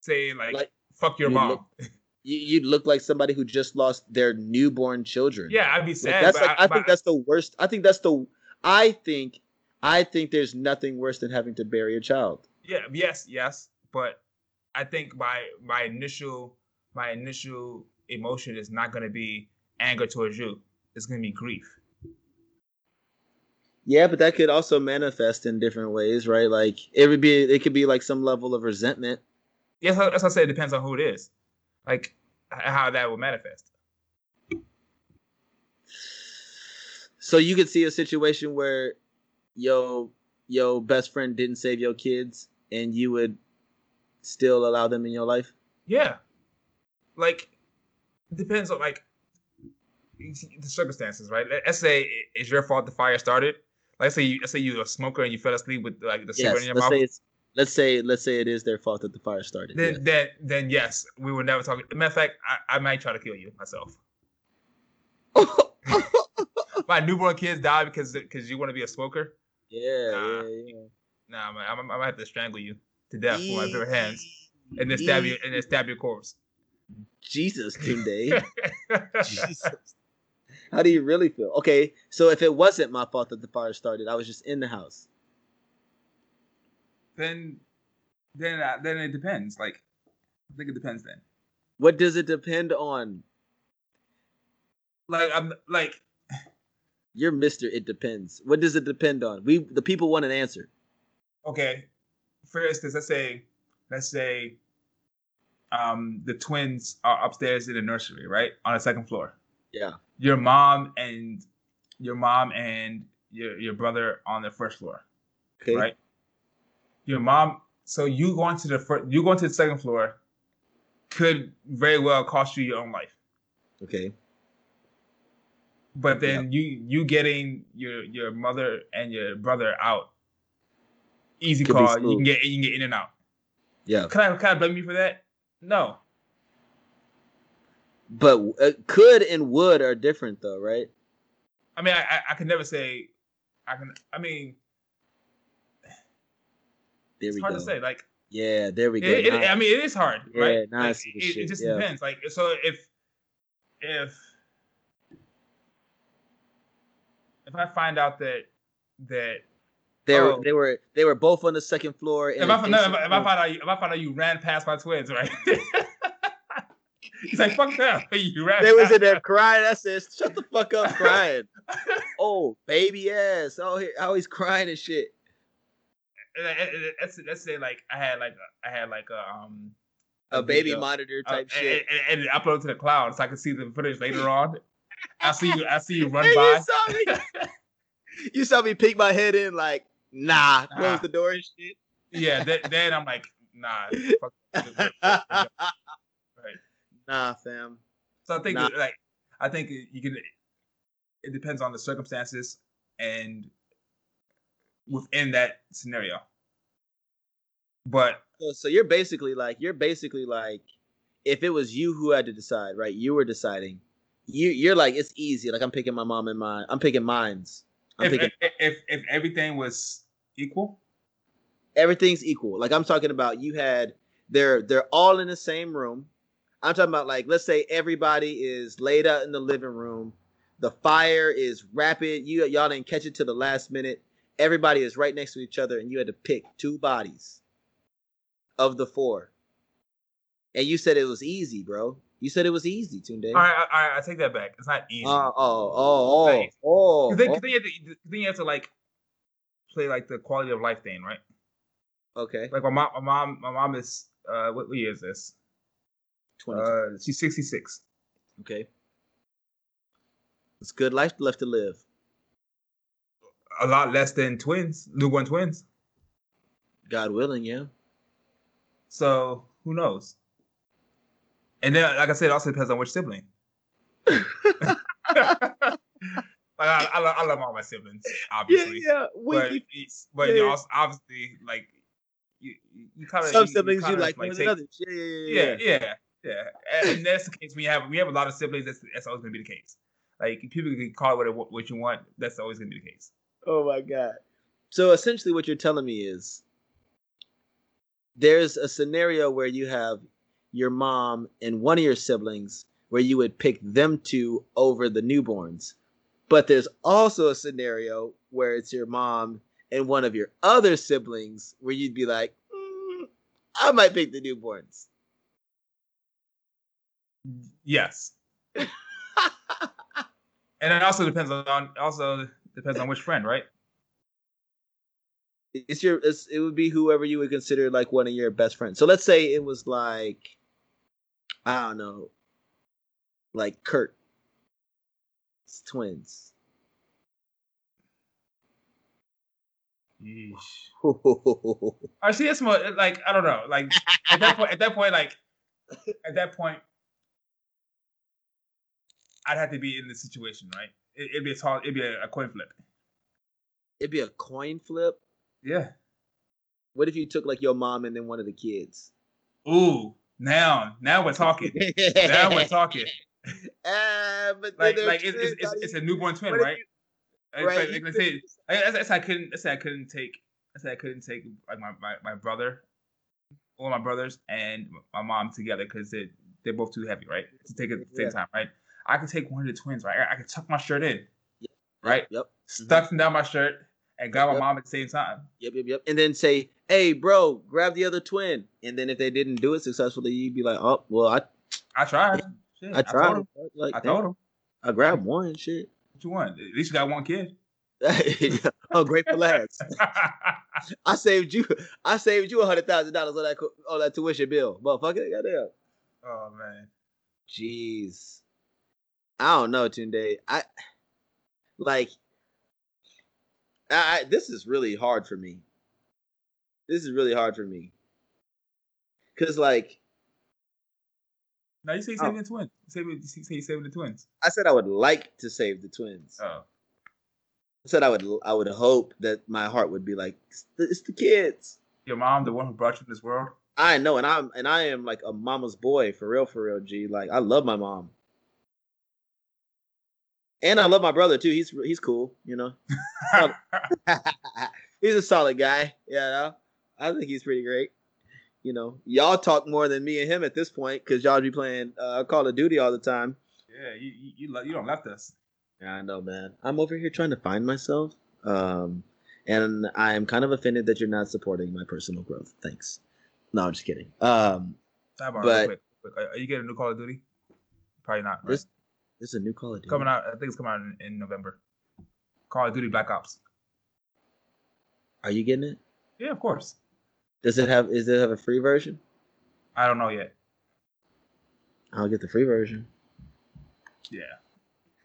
Saying like, Like, fuck your you mom. look- you'd look like somebody who just lost their newborn children. yeah, I'd be Like, sad. that's like I, but think that's the worst. I think that's the. I think, I think there's nothing worse than having to bury a child. yeah, yes, yes. But I think my my initial my initial emotion is not gonna be anger towards you. It's gonna be grief. Yeah, but that could also manifest in different ways, right? Like it would be, it could be like some level of resentment. Yes, that's what I said. It depends on who it is, like how that will manifest. So you could see a situation where your your best friend didn't save your kids, and you would still allow them in your life. Yeah, like depends on like the circumstances, right? Let- Let's say it's your fault the fire started. Let's say you let's say you're a smoker and you fell asleep with like the cigarette Yes. in your Let's mouth. say it's let's say let's say it is their fault that the fire started. then, yes. then then yes, we would never talk. Matter of fact, I, I might try to kill you myself. My newborn kids die because because you want to be a smoker. yeah, Nah. yeah, yeah. Nah, man, I'm, I'm gonna have to strangle you to death with my bare hands and then stab you and then stab your corpse. Jesus, Tunde. Jesus. How do you really feel? Okay, so if it wasn't my fault that the fire started, I was just in the house. Then then uh, then it depends. Like I think it depends then. What does it depend on? Like I'm like You're Mister. It depends. What does it depend on? We the people want an answer. okay. For instance, let's say let's say um the twins are upstairs in the nursery, right? On the second floor. Yeah. Your mom and your mom and your your brother on the first floor. Okay. right? Your mom. So you going to the first, you going to the second floor, could very well cost you your own life. Okay. But then you you getting your your mother and your brother out, easy Could call. You can get you can get in and out. Yeah. Can I can I blame you for that? No. But uh, could and would are different though, right? I mean I I, I can never say. I can. I mean There it's we hard go. to say. Like Yeah, there we go. It, it, I mean, it is hard, yeah, right? Nah, like, it, it, just yeah. depends. Like, so if if if I find out that that they were oh, they were they were both on the second floor. If I, no, if, if, I find out if I find out you ran past my twins, right? He's like, fuck that. You ran they was in there crying. I said, shut the fuck up crying. oh, baby ass. Oh, he always crying and shit. Let's let's say like I had like I had like a um a, a baby video, monitor type uh, shit, and, and, and upload to the cloud so I can see the footage later on. I see you. I see you run by. You saw, me, you saw me peek my head in like, nah, close the door and shit. Yeah. Then, then I'm like, nah. right. Nah, fam. So I think nah. like I think you can. It depends on the circumstances and within that scenario. But so, you're basically like you're basically like if it was you who had to decide, right? You were deciding. You you're like it's easy. Like I'm picking my mom and mine. I'm picking mines. I'm if, picking if, if if everything was equal, everything's equal. Like I'm talking about you had they're they're all in the same room. I'm talking about like let's say everybody is laid out in the living room. The fire is rapid. You y'all didn't catch it to the last minute. Everybody is right next to each other, and you had to pick two bodies of the four. And you said it was easy, bro. You said it was easy, Tunde. All right, all right, I take that back. It's not easy. Uh, oh, oh, oh, oh. Because then, oh. then, you have to, then you have to like play like the quality of life thing, right? Okay. Like my mom, my mom, my mom is uh, what year is this? Twenty. Uh, she's sixty six. Okay. It's good life left to live. A lot less than twins, newborn twins. God willing, yeah. So who knows? And then, like I said, it also depends on which sibling. like I, I, love, I love all my siblings, obviously. Yeah, yeah. but but yeah. you also obviously like you you kind of some siblings you, you like more than others. Yeah, yeah, yeah, yeah, yeah. yeah. And that's the case. We have we have a lot of siblings. That's that's always gonna be the case. Like people can call it what, what you want. That's always gonna be the case. Oh my god. So essentially, what you're telling me is there's a scenario where you have your mom and one of your siblings where you would pick them two over the newborns. But there's also a scenario where it's your mom and one of your other siblings where you'd be like, mm, I might pick the newborns. Yes. and it also depends on also depends on which friend, right? It's your it's, it would be whoever you would consider like one of your best friends. So let's say it was like I don't know, like Kurt. It's twins. I see it's more like I don't know. Like at that point, at that point, like at that point, I'd have to be in the situation, right? It, would be a tall, it'd be a, a, coin flip. It'd be a coin flip. Yeah. What if you took like your mom and then one of the kids? Ooh, now, now we're talking. now we're talking. Uh, but like, like it's, it's, it's, it's, a newborn twin, right? You, right. Like, like, say, I, I, I couldn't. I said I couldn't take. I said I couldn't take like my, my, my brother, all my brothers, and my mom together because they they're both too heavy, right? To take at the same yeah. time, right? I could take one of the twins, right? I, could tuck my shirt in, yep. right? Yep. Stuff mm-hmm. down my shirt and grab yep. my mom at the same time. Yep, yep, yep. And then say, "Hey, bro, grab the other twin." And then if they didn't do it successfully, you'd be like, "Oh, well, I, I tried. Shit, I tried. I told him. Like, I told him. I grabbed one. Shit. What you want? At least you got one kid. oh, great for ass. I saved you. I saved you a hundred thousand dollars on that on that tuition bill, motherfucker. Goddamn. Oh man. Jeez. I don't know, Tunde. I like I, this is really hard for me. This is really hard for me. Cause like now you say saving oh. the twins. You say, you say saving the twins. I said I would like to save the twins. Oh. I said I would I would hope that my heart would be like it's the, it's the kids. Your mom, the one who brought you in this world. I know, and I'm and I am like a mama's boy for real, for real. G, like I love my mom and I love my brother too. He's he's cool, you know. he's a solid guy. Yeah, you know? I think he's pretty great. You know, y'all talk more than me and him at this point because y'all be playing uh, Call of Duty all the time. Yeah, you you you, you don't left us. Yeah, I know, man. I'm over here trying to find myself, um, and I am kind of offended that you're not supporting my personal growth. Thanks. No, I'm just kidding. Um, Sidebar, But- real quick, are you getting a new Call of Duty? Probably not. Right? this this is a new Call of Duty. coming out. I think it's coming out in, in November. Call of Duty Black Ops. Are you getting it? Yeah, of course. Does it have? Is it have a free version? I don't know yet. I'll get the free version. Yeah.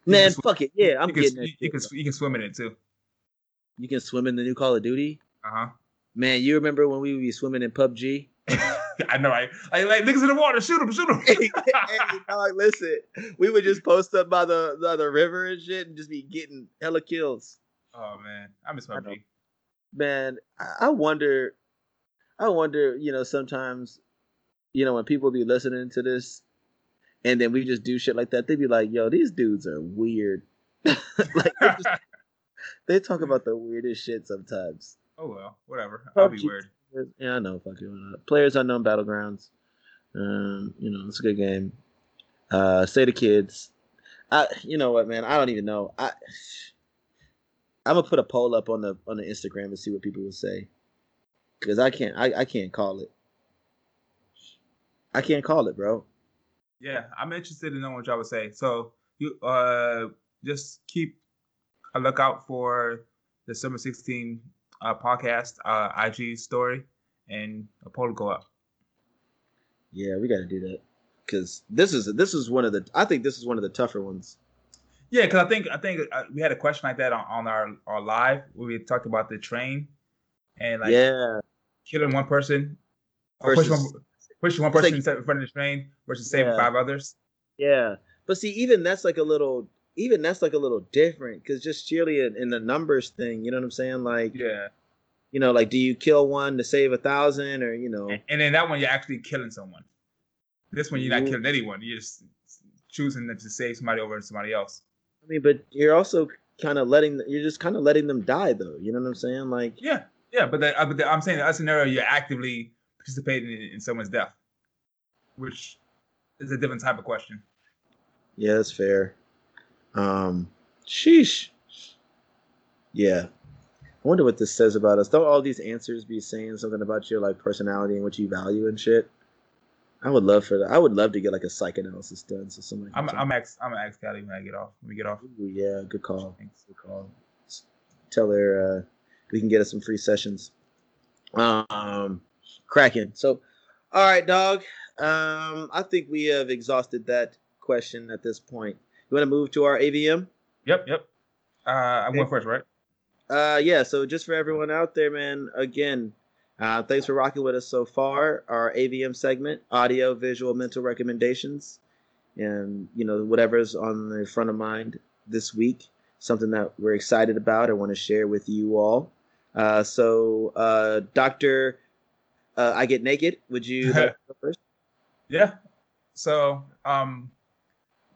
Man, fuck it. Yeah, I'm you can, getting it. you, you can you can swim in it too. You can swim in the new Call of Duty. Uh huh. Man, you remember when we would be swimming in PUBG? I know, right? Like, like niggas in the water, shoot them, shoot them. hey, dog, listen, we would just post up by the, by the river and shit and just be getting hella kills. oh man, I miss I my. G. Man, I, I wonder, I wonder, you know, sometimes, you know, when people be listening to this and then we just do shit like that, they be like, yo, these dudes are weird. like, just, they talk about the weirdest shit sometimes. Oh well, whatever. I'll be weird. Yeah, I know. Fuck? Players Unknown Battlegrounds. Um, you know, it's a good game. Uh, say to kids. I, you know what, man? I don't even know. I, I'm gonna put a poll up on the on the Instagram and see what people will say, because I can't. I, I can't call it. I can't call it, bro. Yeah, I'm interested in knowing what y'all would say. So you uh just keep a lookout for the summer 16 uh, podcast uh, IG story and a poll go up. Yeah, we got to do that because this is this is one of the. I think this is one of the tougher ones. Yeah, because I think I think uh, we had a question like that on, on our our live where we talked about the train and like yeah, killing one person, or pushing one, pushing one It's like- person in front of the train versus saving Yeah. five others. Yeah, but see, even that's like a little, even that's like a little different because just purely in, in the numbers thing, you know what I'm saying? Like, Yeah, you know, like do you kill one to save a thousand, or you know, and, and then that one you're actually killing someone. This one you're not Ooh. killing anyone. You're just choosing to save somebody over somebody else. I mean, but you're also kind of letting, you're just kind of letting them die, though. You know what I'm saying? Like, Yeah, yeah, but that, uh, but that, I'm saying in that scenario, you're actively participating in, in someone's death, which is a different type of question. yeah, that's fair. Um, sheesh. Yeah. I wonder what this says about us. Don't all these answers be saying something about your like personality and what you value and shit? I would love for that. I would love to get like a psych psychoanalysis done. So somebody. I'm I'm ex I'm ex Callie when I get off. When we get off. Ooh, yeah, good call. Thanks. Good call. Tell her uh, we can get us some free sessions. Um, cracking. So, all right, dog. Um, I think we have exhausted that question at this point. You want to move to our AVM? Yep, yep. Uh, I'm going first, right? Uh, yeah. So just for everyone out there, man. Again, uh, thanks for rocking with us so far. Our AVM segment, audio, visual, mental recommendations, and you know whatever's on the front of mind this week. Something that we're excited about. I want to share with you all. Uh, so, uh, Doctor, uh, I get naked. Would you like first? Yeah. So, um,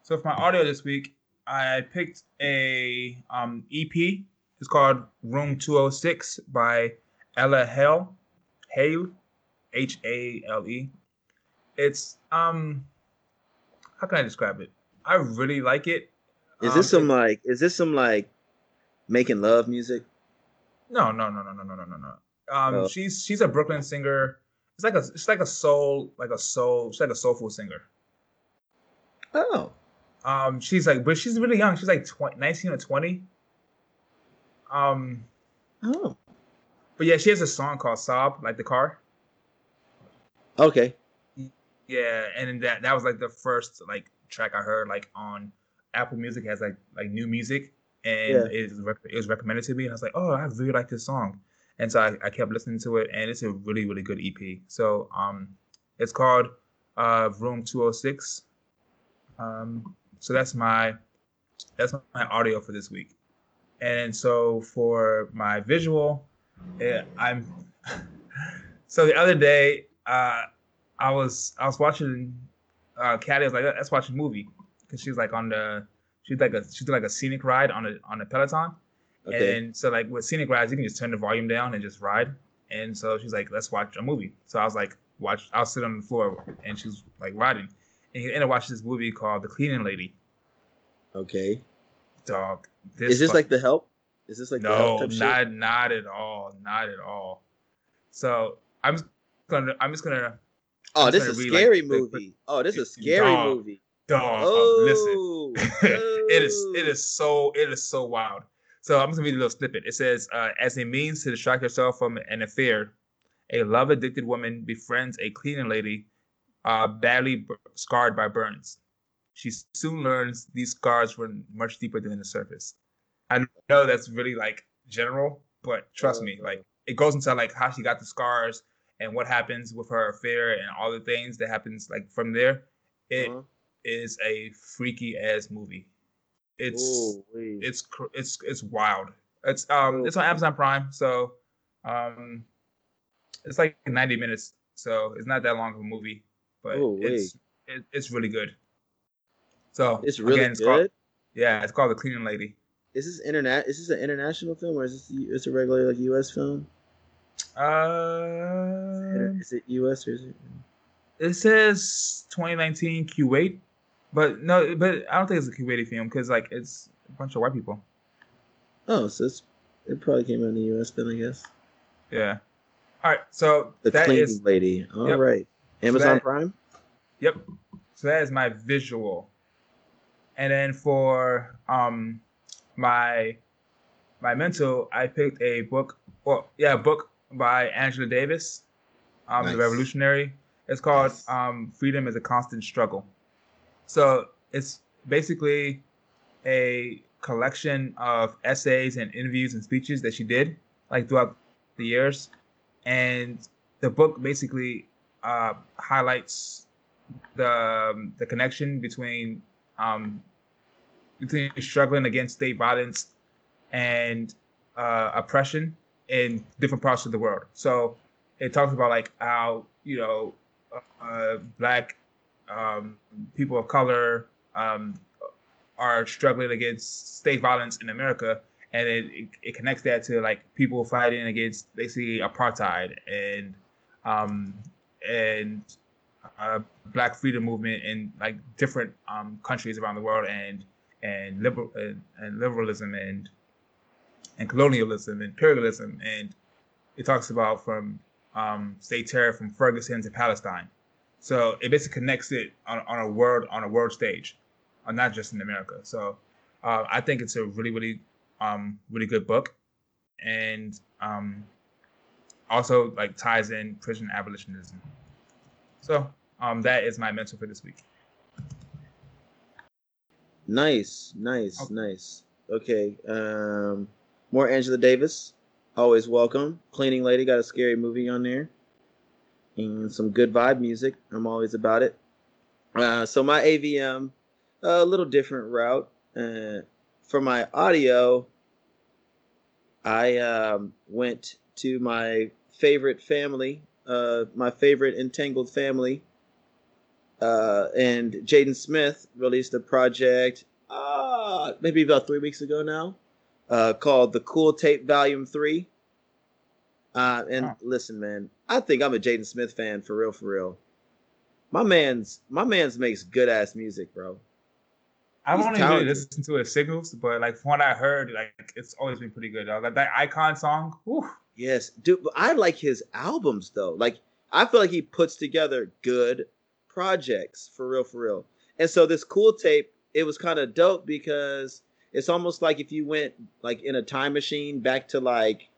so for my audio this week, I picked a um EP. It's called Room 206 by Ella Hale, Hale, H A L E. It's um, how can I describe it? I really like it. Is Um, this some it- like? Is this some like making love music? No, no, no, no, no, no, no, no, no. Um, Oh. she's she's a Brooklyn singer. It's like a it's like a soul like a soul. She's like a soulful singer. Oh, Um, she's like, but she's really young. She's like 20, 19 or 20. Um, oh, but yeah, she has a song called "Sob," like the car. okay. Yeah, and that that was like the first like track I heard like on Apple Music has like like new music, and Yeah. it, was rec- it was recommended to me, and I was like, oh, I really like this song, and so I, I kept listening to it, and it's a really really good EP. So um, it's called uh Room Two Hundred Six. Um, so that's my that's my audio for this week, and so for my visual, yeah, I'm. so the other day, uh, I was I was watching. Uh, Caddy was like, "Let's watch a movie," because she's like on the she's like a she's like a scenic ride on a on a Peloton, Okay. and so like with scenic rides, you can just turn the volume down and just ride. And so she's like, "Let's watch a movie." So I was like, watch. I'll sit on the floor and she's like riding, and and I watch this movie called The Cleaning Lady. Okay. Dog. This Is this like The Help? Is this like no, not not at all, not at all. So I'm just gonna I'm just gonna. Oh, this is a scary like, movie. The, oh, this is a scary dog, movie. Dog, oh, listen, it is it is so it is so wild. So I'm just gonna read a little snippet. It says, uh, as a means to distract herself from an affair, a love addicted woman befriends a cleaning lady, uh, badly scarred by burns. She soon learns these scars were much deeper than the surface. I know that's really like general, but trust me, like it goes into like how she got the scars and what happens with her affair and all the things that happens like from there. It uh-huh. is a freaky ass movie. It's Ooh, it's it's it's wild. It's um it's on Amazon Prime, so um it's like 90 minutes, so it's not that long of a movie, but Ooh, it's it, it's really good. So it's really again, it's good. Called, yeah, it's called The Cleaning Lady. Is this internet? Is this an international film or is this it's a regular like U.S. film? Uh, is it U.S. or is it? It says 2019 Kuwait, but no, but I don't think it's a Kuwaiti film because like it's a bunch of white people. Oh, so it's, it probably came out in the U.S. then, I guess. Yeah. All right, so the cleaning is, lady. All yep. right, Amazon so that, Prime. Yep. So that is my visual, and then for um my my mental, I picked a book. Well, yeah, a book by Angela Davis, um, nice. the revolutionary. It's called nice. um, "Freedom is a Constant Struggle." So it's basically a collection of essays and interviews and speeches that she did like throughout the years, and the book basically uh, highlights the um, the connection between um, between struggling against state violence and uh, oppression in different parts of the world. So it talks about like how you know uh, black um, people of color um, are struggling against state violence in America, and it, it, it, connects that to like people fighting against basically apartheid and um, and uh, black freedom movement in like different um, countries around the world and and liberal and, and liberalism and and colonialism, and imperialism, and it talks about from um, state terror from Ferguson to Palestine. So it basically connects it on, on a world on a world stage, uh, not just in America. So uh, I think it's a really really um, really good book, and um, also like ties in prison abolitionism. So um, that is my mental for this week. Nice, nice, okay. nice. Okay. Um, more Angela Davis. Always welcome. Cleaning Lady got a scary movie on there. And some good vibe music. I'm always about it. Uh, so my AVM, a little different route. Uh, for my audio, I um, went to my favorite family, uh, my favorite entangled family, uh, and Jaden Smith released a project uh, maybe about three weeks ago now uh, called The Cool Tape Volume 3. Uh, and oh. listen, man, I think I'm a Jaden Smith fan for real, for real. My man's my man's makes good ass music, bro. I've only really listened to his signals, but like from what I heard, like it's always been pretty good. Like that icon song. Whew. Yes, dude. I like his albums though. Like I feel like he puts together good projects for real, for real. And so this cool tape, it was kind of dope because it's almost like if you went like in a time machine back to like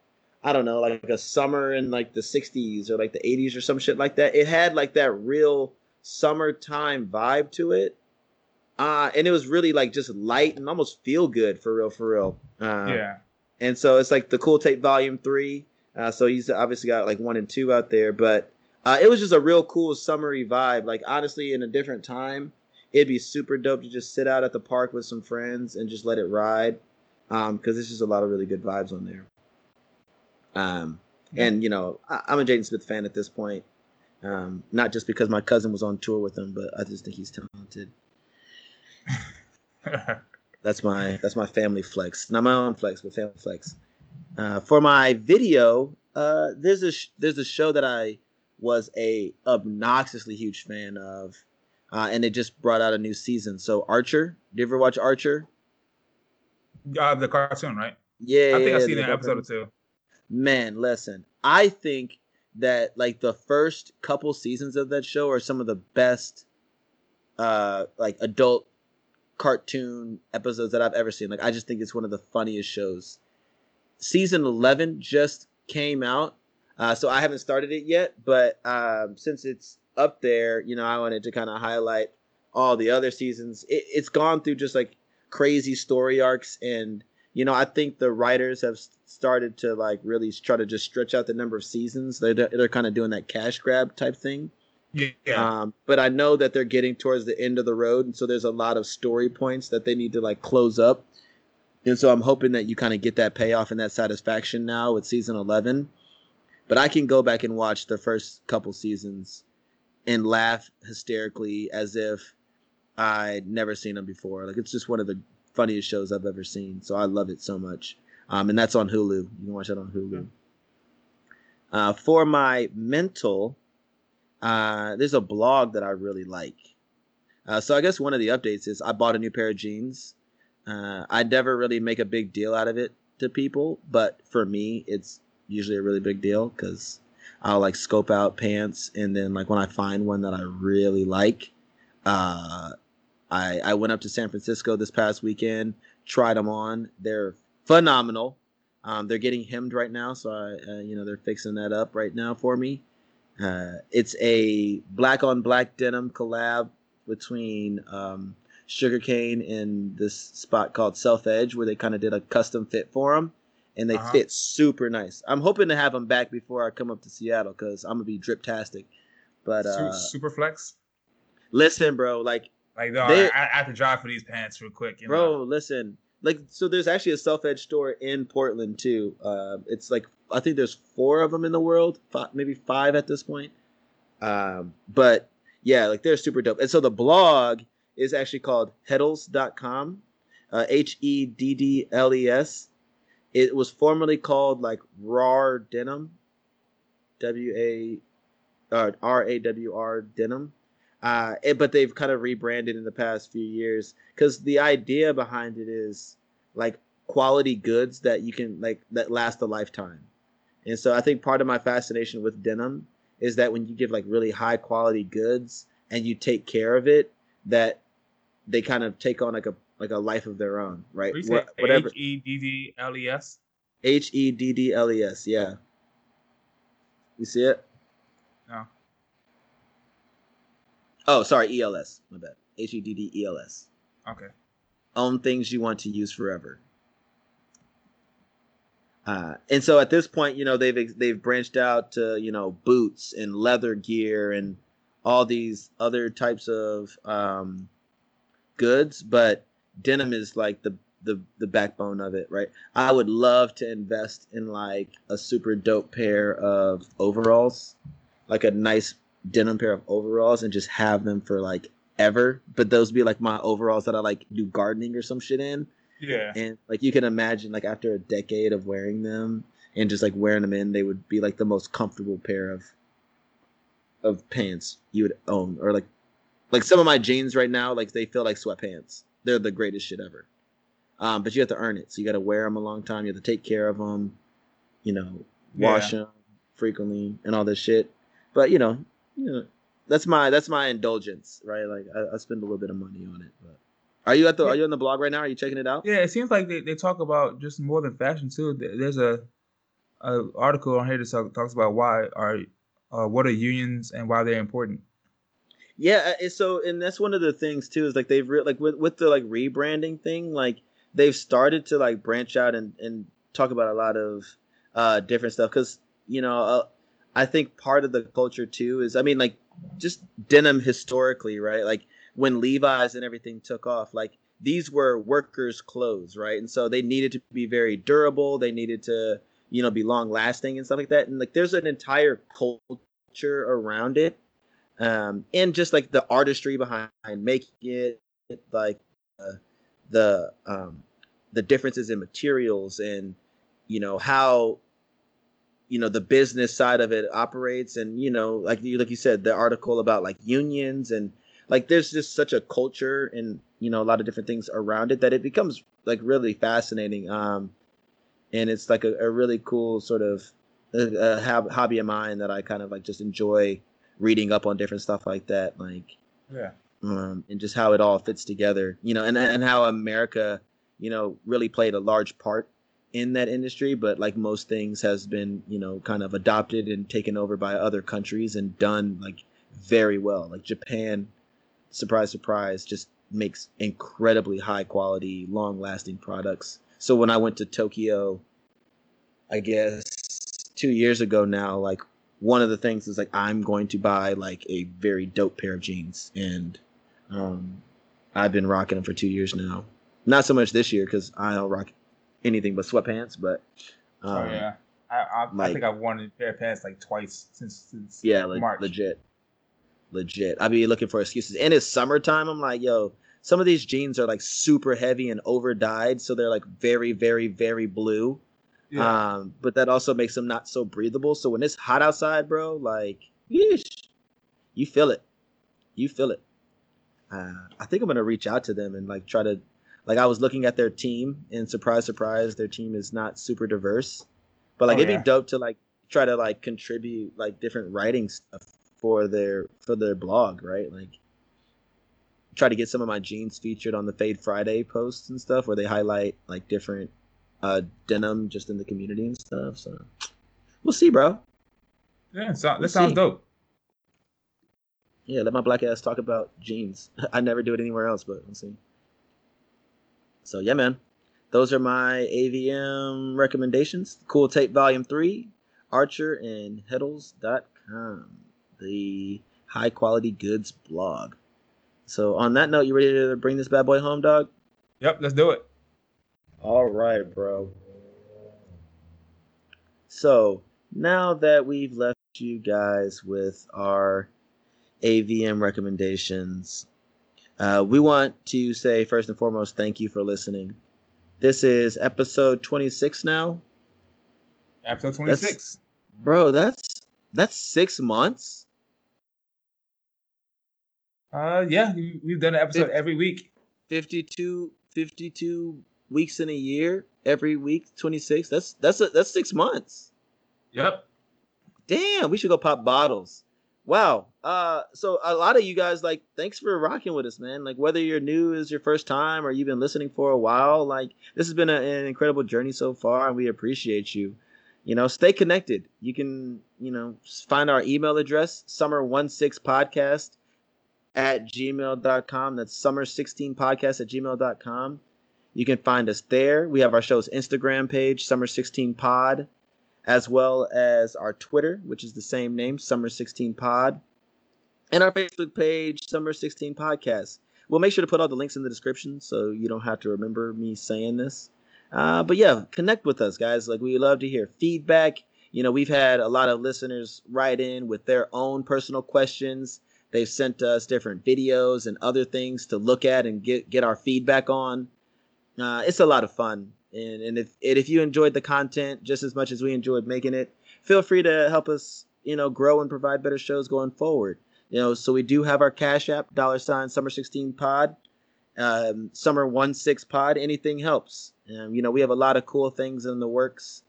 I don't know, like a summer in like the 60s or like the 80s or some shit like that. It had like that real summertime vibe to it. Uh, and it was really like just light and almost feel good for real, for real. Uh, yeah. And so it's like the Cool Tape Volume 3. Uh, so he's obviously got like one and two out there, but uh, it was just a real cool summery vibe. Like honestly, in a different time, it'd be super dope to just sit out at the park with some friends and just let it ride. Um, because there's just a lot of really good vibes on there. Um, and you know, I, am a Jaden Smith fan at this point. Um, not just because my cousin was on tour with him, but I just think he's talented. that's my that's my family flex, not my own flex, but family flex. Uh, for my video, uh, there's a sh- there's a show that I was a obnoxiously huge fan of, uh, and it just brought out a new season. So Archer, did you ever watch Archer? Uh, the cartoon, right? Yeah, I think yeah, I've seen an episode or two. Man, listen, I think that like the first couple seasons of that show are some of the best, uh, like adult cartoon episodes that I've ever seen. Like I just think it's one of the funniest shows. Season eleven just came out, uh, so I haven't started it yet. But um, since it's up there, you know, I wanted to kind of highlight all the other seasons. It, it's gone through just like crazy story arcs, and you know, I think the writers have started to like really try to just stretch out the number of seasons. They're they're kind of doing that cash grab type thing. Yeah. Um, but I know that they're getting towards the end of the road, and so there's a lot of story points that they need to like close up. And so I'm hoping that you kind of get that payoff and that satisfaction now with season 11. But I can go back and watch the first couple seasons and laugh hysterically as if I'd never seen them before. Like it's just one of the funniest shows I've ever seen. So I love it so much. Um, and that's on Hulu. You can watch that on Hulu. Uh, for my mental, uh, there's a blog that I really like. Uh, so I guess one of the updates is I bought a new pair of jeans. Uh, I never really make a big deal out of it to people, but for me, it's usually a really big deal because I'll like scope out pants, and then like when I find one that I really like, uh, I I went up to San Francisco this past weekend, tried them on. They're phenomenal. Um, they're getting hemmed right now, so I uh, you know they're fixing that up right now for me. Uh, it's a black on black denim collab between um, Sugarcane and this spot called Self Edge, where they kind of did a custom fit for them, and they Uh-huh. fit super nice. I'm hoping to have them back before I come up to Seattle because I'm gonna be drip-tastic. But uh, Super flex. listen, bro, like, Like, no, they- I, I have to drive for these pants real quick. You bro, know? listen, like, so there's actually a Self Edge store in Portland too. Uh, it's like I think there's four of them in the world, five, maybe five at this point. Um, but yeah, like they're super dope. And so the blog is actually called heddels.com, uh, H E D D L E S. It was formerly called like raw Denim, W A uh, Denim. Uh, it- but they've kind of rebranded in the past few years because the idea behind it is like quality goods that you can like that last a lifetime. And so I think part of my fascination with denim is that when you give like really high quality goods and you take care of it, that they kind of take on like a like a life of their own, right? What do you Wha- say? Whatever. H E D D L E S. H E D D L E S. Yeah. You see it? No. Oh, sorry, E L S. My bad. H E D D E L S. Okay. Own things you want to use forever. Uh, and so at this point, you know they've they've branched out to you know boots and leather gear and all these other types of um, goods, but denim is like the the the backbone of it, right? I would love to invest in like a super dope pair of overalls, like a nice denim pair of overalls, and just have them for like ever. But those be like my overalls that I like do gardening or some shit in, Yeah. and like you can imagine like after a decade of wearing them and just like wearing them in, they would be like the most comfortable pair of of pants you would own, or like like some of my jeans right now, like they feel like sweatpants. They're the greatest shit ever. Um, but you have to earn it, so you got to wear them a long time. You have to take care of them, you know, wash them frequently and all this shit. But you know, you know, that's my that's my indulgence, right? Like I, I spend a little bit of money on it. But are you at the Yeah. are you on the blog right now? Are you checking it out? Yeah, it seems like they, they talk about just more than fashion too. There's a, a article on here that talks about why are uh, what are unions and why they're important. Yeah, so and that's one of the things too is like they've re- like with with the like rebranding thing, like they've started to like branch out and and talk about a lot of uh different stuff because you know uh, I think part of the culture too is I mean like just denim historically, right? Like when Levi's and everything took off, like these were workers' clothes, right? And so they needed to be very durable. They needed to you know be long lasting and stuff like that. And like there's an entire culture around it um, and just like the artistry behind making it, like uh, the um, the differences in materials and you know how you know the business side of it operates. And you know like you like you said the article about like unions and like there's just such a culture and you know a lot of different things around it that it becomes like really fascinating. Um and it's like a, a really cool sort of a, a hobby of mine that i kind of like just enjoy reading up on different stuff like that like yeah. um, and just how it all fits together you know and and how america you know really played a large part in that industry but like most things has been you know kind of adopted and taken over by other countries and done like very well. Like japan surprise surprise just makes incredibly high quality long lasting products. So when i went to tokyo i guess two years ago now like one of the things is like i'm going to buy like a very dope pair of jeans. And um i've been rocking them for two years now. Not so much this year because i don't rock anything but sweatpants. But oh, um, oh yeah, I, I, like, I, think I've worn a pair of pants like twice since since yeah, like, March. legit, legit. I'd be looking for excuses. And it's summertime. I'm like, yo, some of these jeans are like super heavy and over dyed, so they're like very, very, very blue. Yeah. Um, but that also makes them not so breathable. So when it's hot outside, bro, like, yeesh, you feel it. You feel it. Uh, I think I'm gonna reach out to them and like try to like I was looking at their team, and surprise, surprise, their team is not super diverse. But like oh, it'd yeah. be dope to like try to like contribute like different writing stuff for their for their blog, right? Like try to get some of my jeans featured on the Fade Friday posts and stuff where they highlight like different uh denim just in the community and stuff. So we'll see, bro. Yeah, so, that we'll sounds see. dope. Yeah, let my black ass talk about jeans. I never do it anywhere else, but we'll see. So yeah, man, those are my AVM recommendations. Cool Tape Volume Three, Archer and Heddels.com, the high quality goods blog. So on that note, you ready to bring this bad boy home, dog? Yep, let's do it. All right, bro. So now that we've left you guys with our AVM recommendations, uh, we want to say first and foremost, thank you for listening. This is episode 26 now. Episode 26. That's, bro, that's that's six months. Uh, yeah, we've done an episode 50, every week. 52, 52 weeks in a year, every week, 26. That's that's a, that's six months. Yep. Damn, we should go pop bottles wow. Uh so a lot of you guys like thanks for rocking with us man. Like whether you're new is your first time or you've been listening for a while like this has been a, an incredible journey so far and we appreciate you. You know stay connected. You can you know find our email address summer16 podcast at gmail.com that's summer16 podcast at gmail.com you can find us there. We have our show's instagram page summer 16 pod as well as our Twitter, which is the same name, Summer 16 Pod, and our Facebook page, Summer 16 Podcast. We'll make sure to put all the links in the description so you don't have to remember me saying this. Uh, but yeah, connect with us, guys. Like, we love to hear feedback. You know, we've had a lot of listeners write in with their own personal questions. They've sent us different videos and other things to look at and get, get our feedback on. Uh, it's a lot of fun. And, and if and if you enjoyed the content just as much as we enjoyed making it, feel free to help us, you know, grow and provide better shows going forward. You know, so we do have our Cash App, dollar sign Summer 16 Pod, um, Summer 16 Pod. Anything helps. Um, you know, we have a lot of cool things in the works.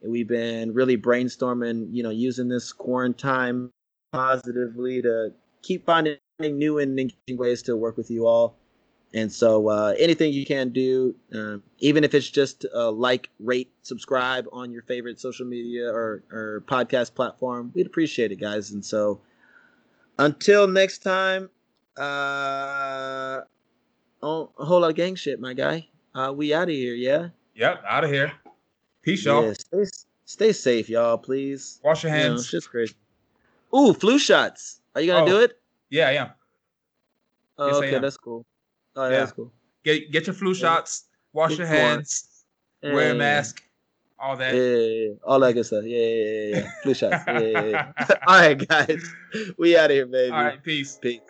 We've been really brainstorming, you know, using this quarantine positively to keep finding new and engaging ways to work with you all. And so, uh, anything you can do, uh, even if it's just uh, like, rate, subscribe on your favorite social media or, or podcast platform, we'd appreciate it, guys. And so, until next time, uh, oh, a whole lot of gang shit, my guy. Uh, we out of here, yeah. Yep, out of here. Peace, y'all. Yeah, stay, stay safe, y'all. Please wash your hands. You know, it's just crazy. Ooh, flu shots. Are you gonna oh, do it? Yeah, I am. Oh, yes, okay, that's cool. Oh, yeah. that's cool. Get get your flu shots. Wash your hands. Yeah. Wear a mask. All that. Yeah, yeah, yeah, all that good stuff. Yeah, yeah, yeah. yeah. Flu shots. Yeah, yeah, yeah. all right, guys. We out of here, baby. All right, peace. Peace.